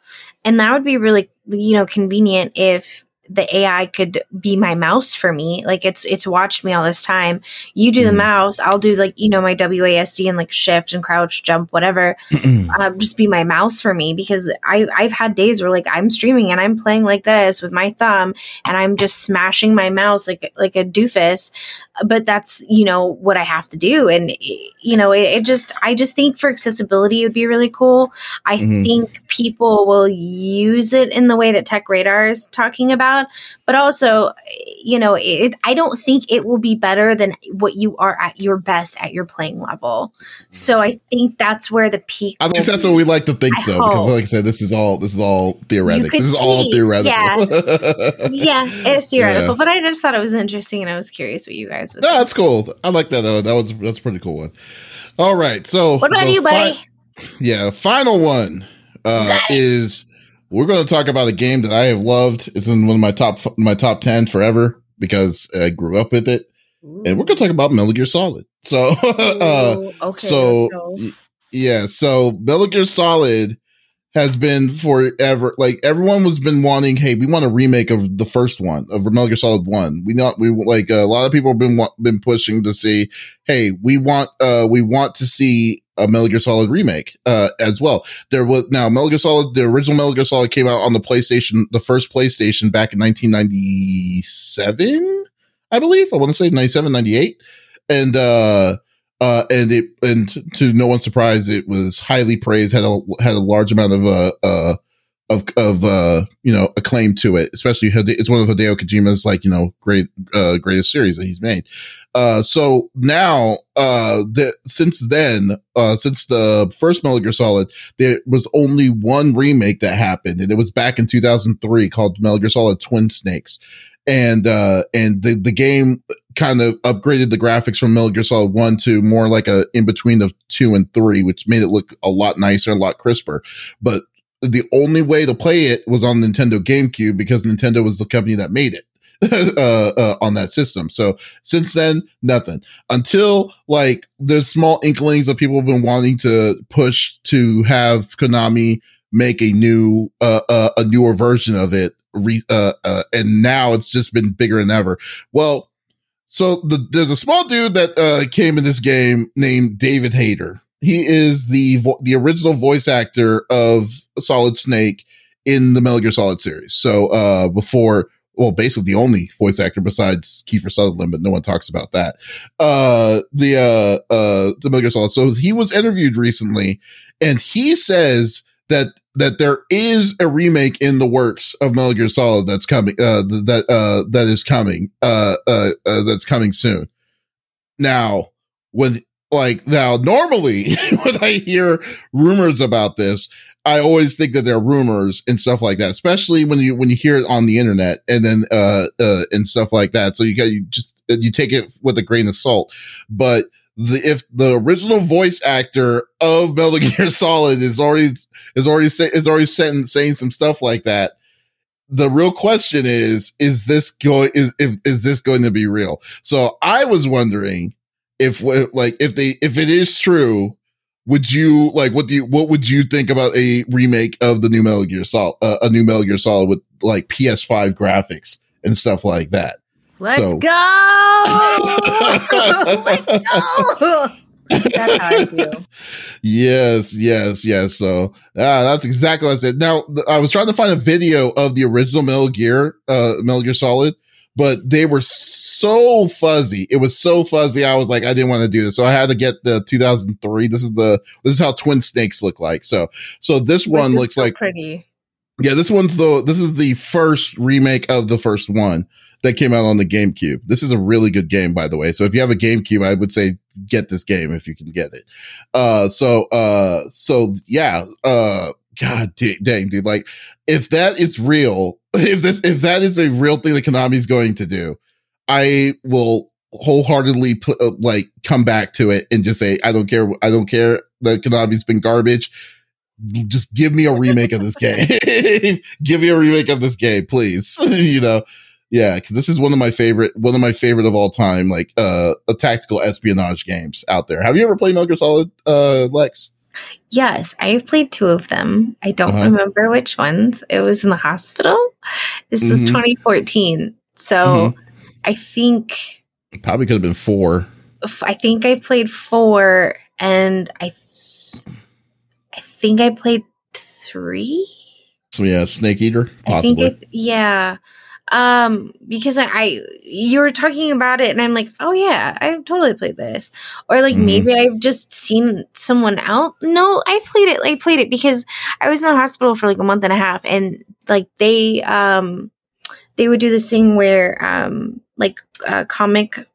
and that would be really you know convenient if the AI could be my mouse for me. Like it's it's watched me all this time. You do the Mhm. mouse, I'll do like you know my WASD and like shift and crouch, jump, whatever. um, just be my mouse for me because I I've had days where like I'm streaming and I'm playing like this with my thumb and I'm just smashing my mouse like like a doofus, but that's you know what I have to do and you know it, it just I just think for accessibility it would be really cool. I Mhm. think people will use it in the way that Tech Radar is talking about, but also you know it, I don't think it will be better than what you are at your best at your playing level. So I think that's where the peak. i will that's be. what we like to think I so. Because, like I said, this is all this is all theoretical This is all theoretical. yeah, it's theoretical, Yeah. but I just thought it was interesting, and I was curious what you guys would. No, that's cool. I like that though. That was that's a pretty cool one. All right, so What about you, buddy? fi- yeah, final one uh, is we're going to talk about a game that I have loved. It's in one of my top my top ten forever because I grew up with it, and we're going to talk about Metal Gear Solid. So, uh, okay. so yeah, so Metal Gear Solid has been forever. Like everyone was been wanting, hey, we want a remake of the first one of Metal Gear Solid One. We not we like a lot of people have been been pushing to see, hey, we want uh we want to see a Metal Gear Solid remake uh as well. There was now Metal Gear Solid, the original Metal Gear Solid came out on the PlayStation, the first PlayStation back in 1997, I believe. I want to say 97, 98. And uh uh, and it, and to no one's surprise, it was highly praised. had a had a large amount of uh, uh of of uh you know acclaim to it. Especially it's one of Hideo Kojima's like you know great uh greatest series that he's made. Uh, so now uh the since then uh since the first Metal Gear Solid, there was only one remake that happened, and it was back in 2003 called Metal Gear Solid Twin Snakes. And uh and the the game kind of upgraded the graphics from Metal Gear Solid 1 to more like a in between of 2 and 3, which made it look a lot nicer, a lot crisper. But the only way to play it was on Nintendo GameCube because Nintendo was the company that made it. uh, uh, on that system. So since then, nothing until like there's small inklings that people have been wanting to push to have Konami make a new, uh, uh a newer version of it. Re, uh, uh, and now it's just been bigger than ever. Well, so the, there's a small dude that uh, came in this game named David Hayter. He is the vo- the original voice actor of Solid Snake in the Metal Gear Solid series. So uh, before, well, basically the only voice actor besides Kiefer Sutherland, but no one talks about that. Uh, the uh, uh, the Metal Gear Solid. So he was interviewed recently, and he says that that there is a remake in the works of Metal Gear Solid that's coming. Uh, that uh, that is coming. Uh, uh, uh, that's coming soon. Now, when like now, normally when I hear rumors about this, I always think that they're rumors and stuff like that. Especially when you when you hear it on the internet and then uh, uh and stuff like that. So you got you just you take it with a grain of salt. But the if the original voice actor of Metal Gear Solid is already is already say, is already saying saying some stuff like that. The real question is: Is this going? Is if, is this going to be real? So I was wondering if like if they if it is true, would you like what do you what would you think about a remake of the new Metal Gear Solid, uh, a new Metal Gear Solid with like PS5 graphics and stuff like that? Let's so- go. Let's go. That's how I feel. Yes, yes, yes. So ah, that's exactly what I said. Now th- I was trying to find a video of the original Metal Gear, uh, Metal Gear Solid, but they were so fuzzy. It was so fuzzy. I was like, I didn't want to do this, so I had to get the 2003. This is the this is how Twin Snakes look like. So so this one Which is looks so like pretty. yeah, this one's the this is the first remake of the first one that came out on the GameCube. This is a really good game, by the way. So if you have a GameCube, I would say get this game if you can get it. Uh, so uh, so yeah, uh, God da- dang, dude, like if that is real, if this if that is a real thing that Konami's going to do, I will wholeheartedly put uh, like come back to it and just say I don't care. I don't care that Konami's been garbage just give me a remake of this game. give me a remake of this game, please. you know, Yeah, because this is one of my favorite, one of my favorite of all time, like uh, a tactical espionage games out there. Have you ever played Metal Gear Solid, uh, Lex? Yes, I've played two of them. I don't Uh-huh. remember which ones. It was in the hospital. This was Mhm. 2014. So Mm-hmm. I think Probably could have been four. I think I played four, and I th- I think I played three. So yeah, Snake Eater, I think possibly. I th- yeah. Um, because I, I you were talking about it, and I'm like, oh yeah, i've totally played this, or like Mhm. maybe I've just seen someone else. No, I played it. I played it because I was in the hospital for like a month and a half, and like they um they would do this thing where um like uh, comic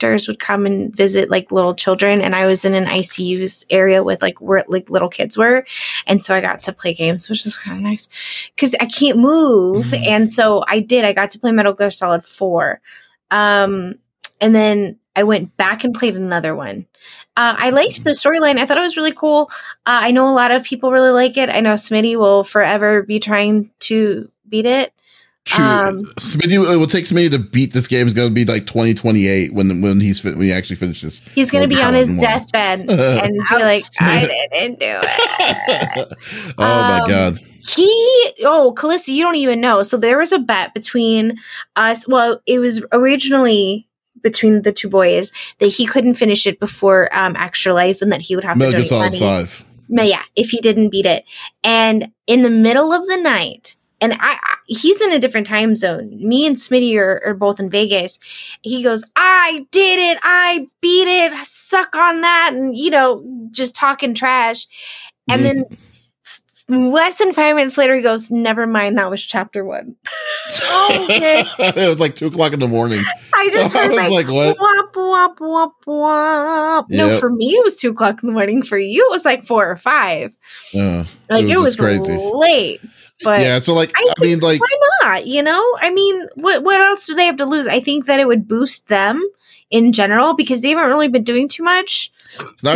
characters would come and visit like little children and i was in an icu's area with like where like little kids were and so i got to play games which is kind of nice because i can't move Mhm. and so i did i got to play metal gear solid 4 um and then i went back and played another one uh, I liked the storyline. I thought it was really cool. Uh, I know a lot of people really like it. I know Smitty will forever be trying to beat it. Shoot, Um, Smitty, it will take Smitty to beat this game is going to be like 2028 when when he's fin- when he actually finishes. He's going to be on his one. deathbed and be like, I didn't do it. oh my Um, god! He, oh, Kallista, you don't even know. So there was a bet between us. Well, it was originally between the two boys that he couldn't finish it before um, Extra Life and that he would have Metal to Gear donate Solid money. Five. No, yeah, if he didn't beat it. And in the middle of the night, and I, I he's in a different time zone. Me and Smitty are, are both in Vegas. He goes, I did it, I beat it, suck on that, and you know, just talking trash. And Mhm. then f- less than five minutes later, he goes, Never mind, that was chapter one. Oh, okay. it was like two o'clock in the morning. I just So I was like, like, what? wop wop wop wop. No, for me it was two o'clock in the morning. For you, it was like four or five. Uh, Like It it was was, crazy. late. But yeah, so like I, I, mean, like why not? You know, I mean, what what else do they have to lose? I think that it would boost them in general because they haven't really been doing too much.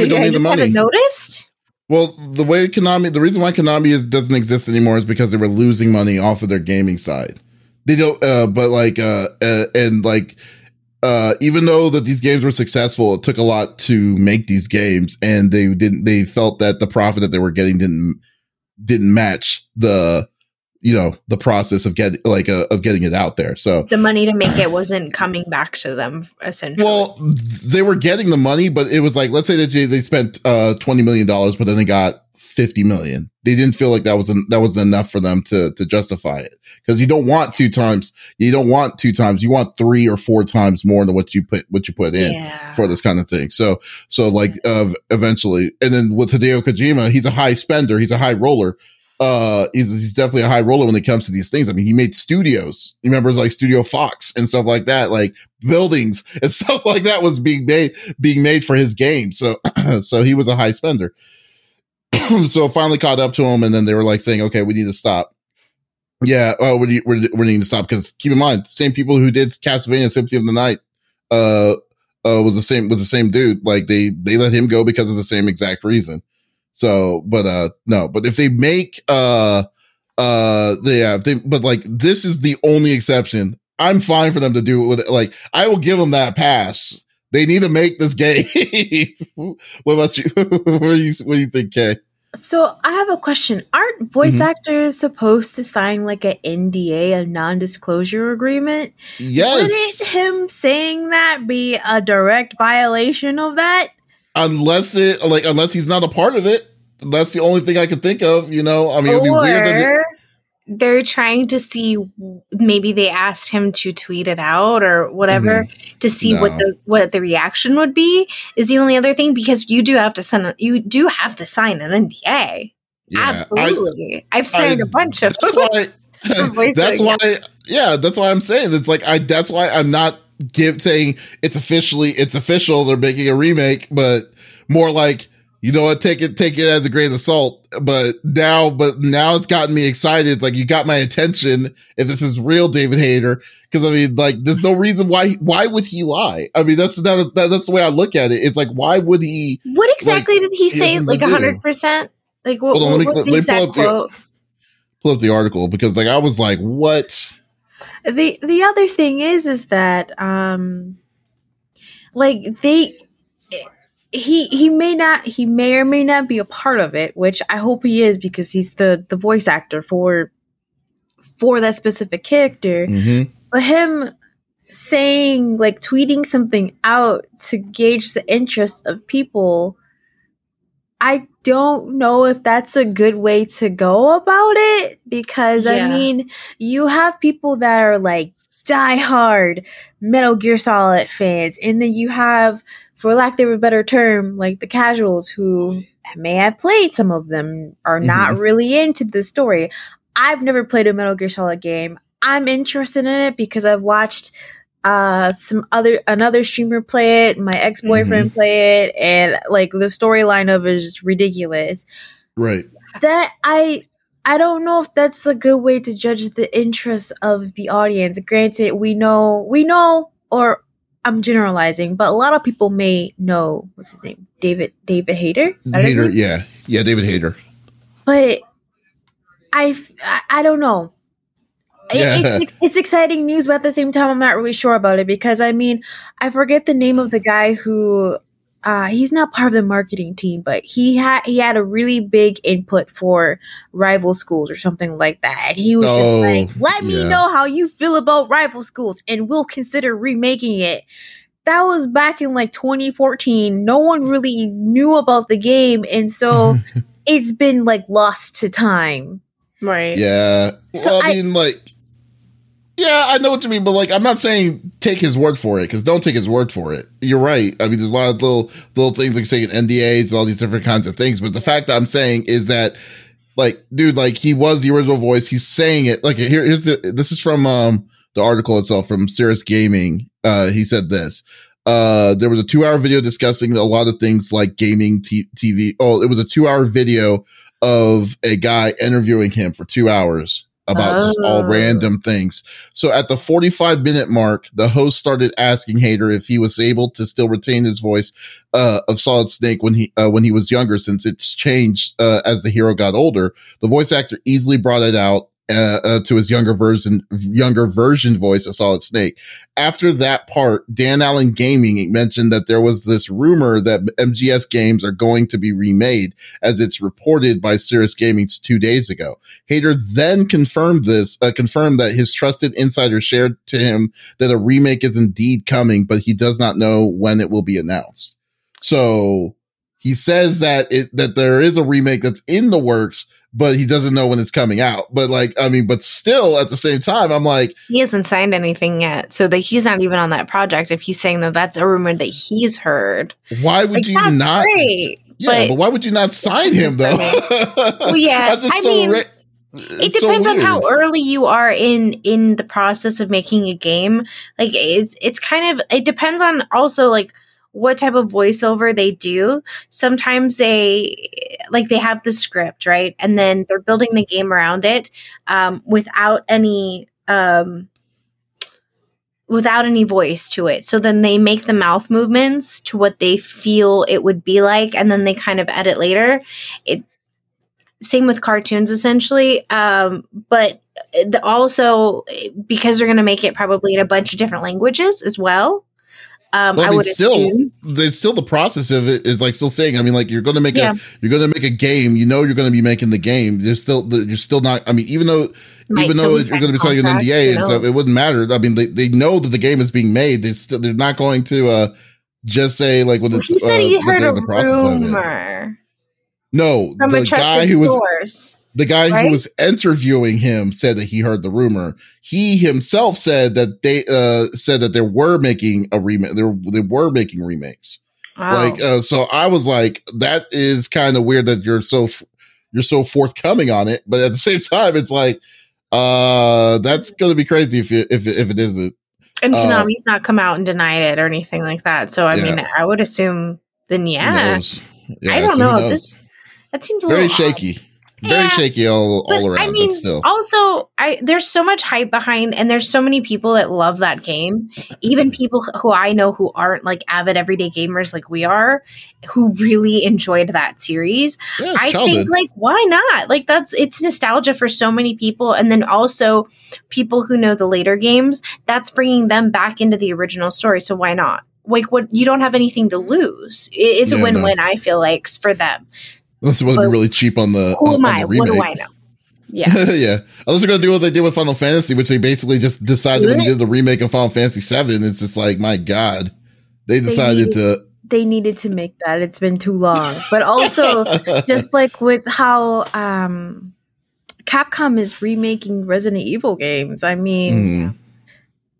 don't I need the money. noticed. Well, the way Konami, the reason why Konami is, doesn't exist anymore is because they were losing money off of their gaming side. They don't, uh, but like, uh, uh, and like, uh, even though that these games were successful, it took a lot to make these games, and they didn't. They felt that the profit that they were getting didn't didn't match the, you know, the process of getting like uh, of getting it out there. So The money to make it wasn't coming back to them essentially. Well, they were getting the money, but it was like, let's say that they they spent uh twenty million dollars, but then they got fifty million. They didn't feel like that was that was enough for them to to justify it because you don't want two times. You don't want two times. You want three or four times more than what you put what you put in yeah. for this kind of thing. So so like uh, eventually, and then with Hideo Kojima, he's a high spender. He's a high roller. Uh, he's, he's definitely a high roller when it comes to these things. I mean, he made studios. He remembers like Studio Fox and stuff like that, like buildings and stuff like that was being made being made for his game. So so he was a high spender. so finally caught up to him, and then they were like saying, "Okay, we need to stop." Yeah, oh, we we're, we need to stop because keep in mind, same people who did Castlevania Symphony of the Night, uh, uh, was the same was the same dude. Like they they let him go because of the same exact reason. So, but uh, no, but if they make uh uh they have they but like this is the only exception. I'm fine for them to do it with like I will give them that pass. They need to make this game. what about you? what do you what do you think, Kay? So I have a question. Aren't voice Mhm. actors supposed to sign like an NDA, a non-disclosure agreement? Yes. Wouldn't him saying that be a direct violation of that? Unless it like unless he's not a part of it. That's the only thing I could think of. You know, I mean, it'd be weird. That Or they're trying to see maybe they asked him to tweet it out or whatever to see what Mm-hmm. The what the reaction would be is the only other thing because you do have to send a, you do have to sign an NDA. yeah, Absolutely. I, have signed I- a bunch of that's why that's why yeah that's why i'm saying it's like i that's why i'm not give saying it's officially it's official they're making a remake but more like you know what take it take it as a grain of salt but now but now it's gotten me excited it's like you got my attention if this is real david hayter because i mean like there's no reason why why would he lie i mean that's not that, that's the way i look at it it's like why would he What exactly did he say? Like do. hundred percent? Like what, Hold on, let me- what's let the me pull exact up the- quote? pull up the article because like i was like what the the other thing is is that um like they he he may not he may or may not be a part of it which i hope he is because he's the the voice actor for for that specific character Mm-hmm. but him saying like tweeting something out to gauge the interest of people i don't know if that's a good way to go about it because i mean you have people that are like die hard metal gear solid fans and then you have for lack of a better term like the casuals who may have played some of them are mm-hmm. not really into the story. I've never played a metal gear solid game. I'm interested in it because i've watched uh some other another streamer play it my ex-boyfriend play it and like the storyline of it is just ridiculous Right. that I I don't know if that's a good way to judge the interest of the audience. Granted, we know we know or I'm generalizing, but a lot of people may know what's his name? David David Hayter? Is Hayter. Yeah. Yeah. David Hayter. But I, I don't know. It- Yeah. it's, it's exciting news, but at the same time, I'm not really sure about it because I mean, I forget the name of the guy who uh, he's not part of the marketing team, but he had he had a really big input for rival schools or something like that. And he was Oh, just like, "Let me know how you feel about rival schools, and we'll consider remaking it." That was back in like 2014. No one really knew about the game, and so it's been like lost to time. Right. Yeah. So well, I, I- mean, like, yeah, I know what you mean, but like, I'm not saying take his word for it because don't take his word for it. You're right. I mean, there's a lot of little little things like saying NDAs, and all these different kinds of things. But the fact that I'm saying is that, like, dude, like he was the original voice. He's saying it. Like, here, here's the. This is from um the article itself from Sirus Gaming. Uh, he said this. Uh, there was a two hour video discussing a lot of things like gaming t- TV. Oh, it was a two hour video of a guy interviewing him for two hours about just all Oh. random things. So at the 45 minute mark, the host started asking Hayter if he was able to still retain his voice uh, of Solid Snake when he uh, when he was younger, since it's changed uh, as the hero got older. The voice actor easily brought it out. Uh, uh, to his younger version, younger version voice of Solid Snake. After that part, Dan Allen Gaming mentioned that there was this rumor that MGS games are going to be remade, as it's reported by Sirus Gaming two days ago. Hayter then confirmed this, uh, confirmed that his trusted insider shared to him that a remake is indeed coming, but he does not know when it will be announced. So he says that it, that there is a remake that's in the works, but he doesn't know when it's coming out. But like, I mean, but still at the same time, I'm like, He hasn't signed anything yet, so that he's not even on that project. If he's saying that that's a rumor that he's heard, why would like you that's not? great. Yeah, but, but- why would you not sign him though? Well, yeah, I so mean, ra- it it's so depends on how early you are in in the process of making a game like it's it's kind of it depends on also like what type of voiceover they do sometimes they like they have the script right? And then they're building the game around it um without any um without any voice to it. So then they make the mouth movements to what they feel it would be like and then they kind of edit later. It same with cartoons essentially um but the, also because they're going to make it probably in a bunch of different languages as well um Well, I i, mean, would still, assume it's still the process of it is like still saying. I mean, like you're going to make Yeah. a you're going to make a game. You know, you're going to be making the game. You're still you're still not. I mean, even though Might even though you're going to be signing an NDA and stuff, it wouldn't matter. I mean, they, they know that the game is being made. They still they're not going to uh just say like when Well, it's he said uh, he heard a the process of it. rumor No, from the guy who was source the guy right? who was interviewing him said that he heard the rumor. He himself said that they uh said that they were making a remake. They were, they were making remakes. Wow. Like uh, so, I was like, that is kind of weird that you're so f- you're so forthcoming on it, but at the same time, it's like, uh, that's gonna be crazy if it, if it, if it isn't. and uh, konami's not come out and denied it or anything like that so i Yeah. mean i would assume then Who yeah? I don't know. This- that seems a very little odd. Very Yeah, shaky all, all around. I mean, but still, also, I there's so much hype behind, and there's so many people that love that game. Even people who I know who aren't like avid everyday gamers like we are, who really enjoyed that series. yeah, I childhood. think like why not? Like that's it's nostalgia for so many people, and then also people who know the later games. That's bringing them back into the original story. So why not? Like what you don't have anything to lose. It- It's Yeah, a no. win-win. I feel like for them. That's supposed to be really cheap on the Who on, am I? the What do remake. I know? Yeah. yeah. Unless they're gonna do what they did with Final Fantasy, which they basically just decided when they did the remake of Final Fantasy VII. It's just like, my God, they decided to. They needed to make that. It's been too long. But also, just like with how um Capcom is remaking Resident Evil games. I mean, Mhm.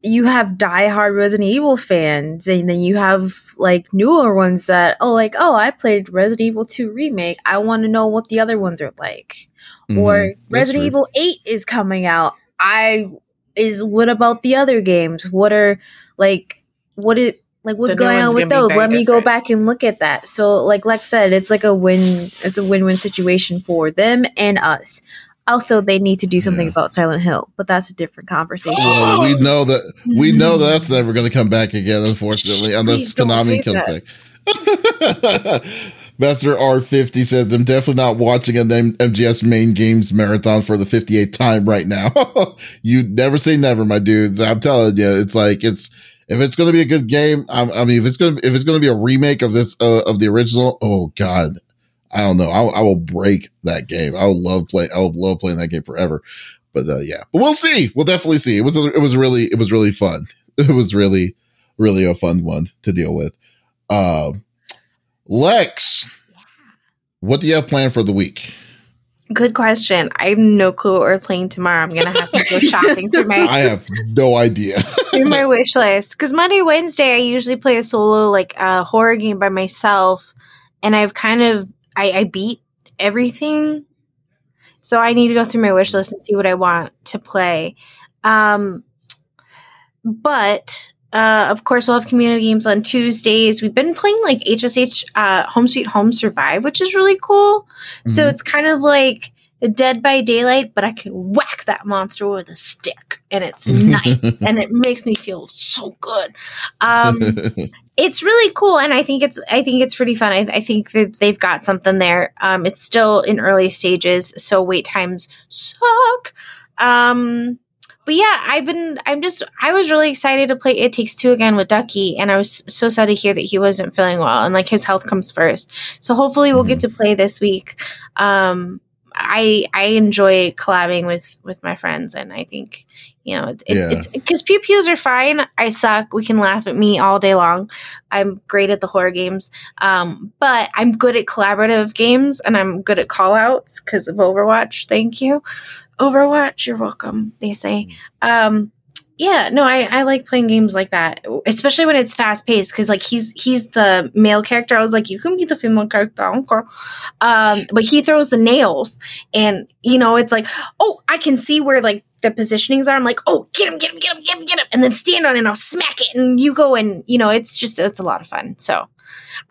You have diehard Resident Evil fans, and then you have like newer ones that oh, like oh, I played Resident Evil Two remake. I want to know what the other ones are like. Mhm. Or Resident. Evil Eight is coming out. I is what about the other games? What are like what is like what's The going on with those? very Let me go back and look at that. So like Lex said, it's like a win it's a win-win situation for them and us. Also, they need to do something Yeah. about Silent Hill, but that's a different conversation. Well, we know that we know that's never going to come back again, unfortunately, unless Please Konami say comes back. Master R50 says, I'm definitely not watching an M- MGS main games marathon for the 58th time right now. you never say never, my dudes. I'm telling you, it's like, it's, if it's going to be a good game, I, I mean, if it's going to, if it's going to be a remake of this, uh, of the original, oh God, I don't know. I, I will break that game. I would love play. I would love playing that game forever. But uh, yeah, but we'll see. We'll definitely see. It was it was really it was really fun. It was really really a fun one to deal with. Um, Lex, what do you have planned for the week? Good question. I have no clue what we're playing tomorrow. I'm gonna have to go shopping through my I have no idea. through my wish list because Monday, Wednesday, I usually play a solo like uh, horror game by myself, and I've kind of I, I beat everything, so I need to go through my wish list and see what I want to play. Um, but uh, of course, we'll have community games on Tuesdays. We've been playing like HSH uh, Home Sweet Home Survive, which is really cool. So Mhm. it's kind of like Dead by Daylight, but I can whack that monster with a stick, and it's nice, and it makes me feel so good. Um, it's really cool, and I think it's I think it's pretty fun. I, I think that they've got something there. Um, it's still in early stages, so wait times suck. Um, but yeah, I've been I'm just I was really excited to play It Takes Two again with Ducky, and I was so sad to hear that he wasn't feeling well, and like his health comes first. So hopefully we'll get to play this week. Um, I I enjoy collabing with with my friends, and I think you know it's Yeah. it's because pew pews are fine. I suck. We can laugh at me all day long. I'm great at the horror games, um, but I'm good at collaborative games, and I'm good at call outs because of Overwatch. Thank you, Overwatch. You're welcome. They say. Um, yeah, no, I, I like playing games like that, especially when it's fast paced. Because like he's he's the male character. I was like, you can be the female character, I. Um, but he throws the nails, and you know, it's like, oh, I can see where like the positionings are. I'm like, oh, get him, get him, get him, get him, get him, and then stand on it and I'll smack it, and you go and you know, it's just it's a lot of fun. So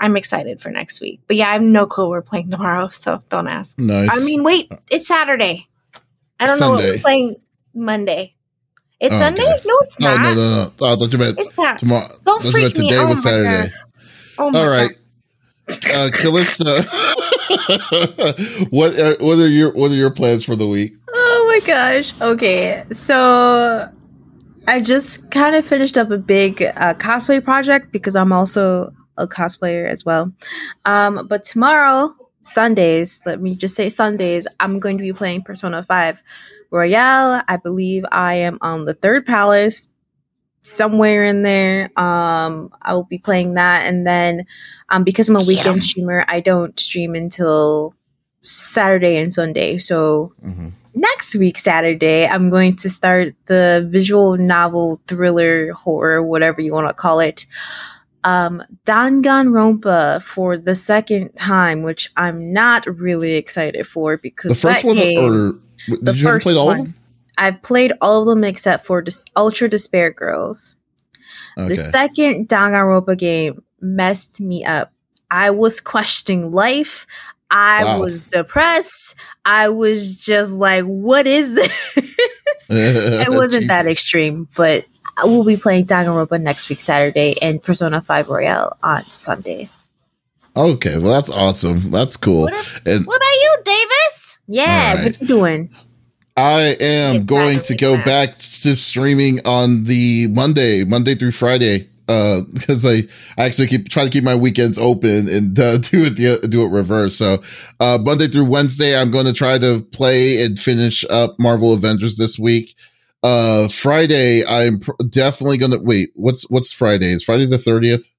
I'm excited for next week. But yeah, I have no clue we're playing tomorrow, so don't ask. nice. I mean, wait, it's Saturday. I don't know what we're playing Monday. It's Oh, Sunday? okay. No, it's no, not. no, no, no. I thought you meant It's not. tomorrow. Don't I thought you freak meant me. today Oh was my Saturday. God. Oh my All right. Uh, Kallista, what uh, what are your what are your plans for the week? Oh my gosh. Okay. So I just kind of finished up a big uh, cosplay project because I'm also a cosplayer as well. Um, but tomorrow, Sundays, let me just say Sundays, I'm going to be playing Persona 5 Royal. I believe I am on the third palace somewhere in there. Um, I will be playing that. And then um, because I'm a weekend Yeah. streamer, I don't stream until Saturday and Sunday. So Mhm. next week Saturday, I'm going to start the visual novel thriller horror, whatever you want to call it. Um, Danganronpa for the second time, which I'm not really excited for because The first one, game- or did the you first play all one. of them? I've played all of them except for Dis- Ultra Despair Girls. Okay. The second Danganronpa game messed me up. I was questioning life. I Wow. was depressed. I was just like, what is this? it wasn't that extreme, but we'll be playing Danganronpa next week, Saturday, and Persona 5 Royal on Sunday. Okay, well that's awesome. That's cool. What, if- And what about you, Davies? Yeah, All right. what you doing? I am It's going to go track. back to streaming on the Monday, Monday through Friday, uh, because I, I actually keep try to keep my weekends open and uh, do it the do it reverse. So, uh, Monday through Wednesday, I'm going to try to play and finish up Marvel Avengers this week. Uh, Friday, I'm pr- definitely gonna wait. What's what's Friday? Is Friday the thirtieth?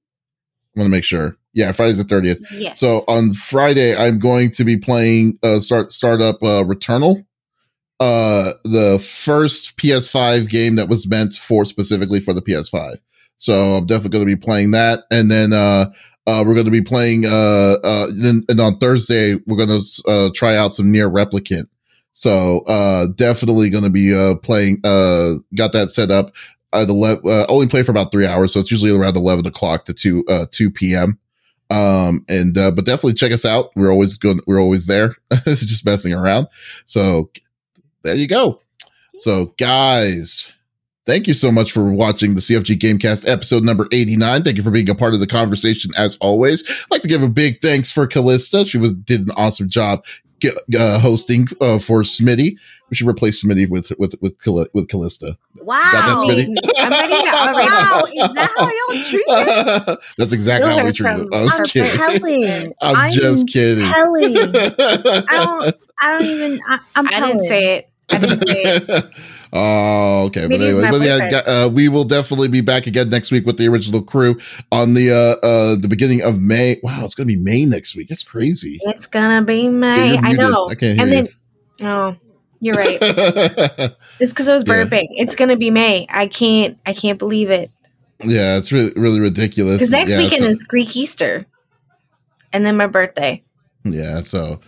I'm gonna make sure. Yeah, Friday's the thirtieth. Yes. So on Friday, I'm going to be playing uh start start up uh Returnal. Uh the first PS5 game that was meant for specifically for the PS5. So I'm definitely going to be playing that. And then uh uh we're going to be playing uh uh and, and on Thursday we're going to uh try out some NieR Replicant. So uh definitely going to be uh playing uh got that set up at 11, uh, only play for about three hours, so it's usually around eleven o'clock to two uh two p.m. Um and uh, but definitely check us out. We're always good. We're always there, just messing around. So there you go. So guys, thank you so much for watching the CFG Gamecast episode number eighty nine. Thank you for being a part of the conversation as always. I'd like to give a big thanks for Kallista. She was did an awesome job. Get- Uh, hosting uh, for Smitty, we should replace Smitty with with with Call- with Kallista. Wow. That- that's Smitty. I'm ready to Wow, is that how y'all treat it? That's exactly Steal how we treat it. from- I was I'm kidding. telling. I'm I just kidding. telling. I don't. I don't even. I, I'm I telling. didn't say it. I didn't say it. Oh, okay. But anyway, but yeah, uh, we will definitely be back again next week with the original crew on the uh uh the beginning of May. Wow, it's gonna be May next week. That's crazy. It's gonna be May. I know. I can't hear and you. then, oh, you're right. It's because I was Yeah. burping. It's gonna be May. I can't. I can't believe it. yeah, it's really really ridiculous. Because next yeah, weekend so- is Greek Easter, and then my birthday. Yeah, so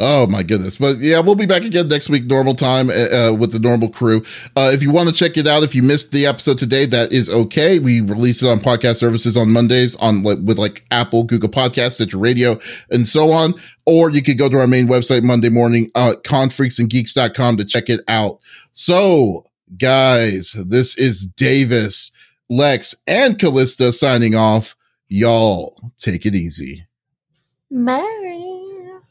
oh my goodness. But yeah, we'll be back again next week, normal time, uh, uh, with the normal crew. Uh, if you want to check it out, if you missed the episode today, that is okay. We release it on podcast services on Mondays on with like Apple, Google Podcasts, Stitcher Radio, and so on. Or you could go to our main website Monday morning, uh, confreaksandgeeks.com to check it out. So guys, this is Davies, Lex, and Kallista signing off. Y'all take it easy. May.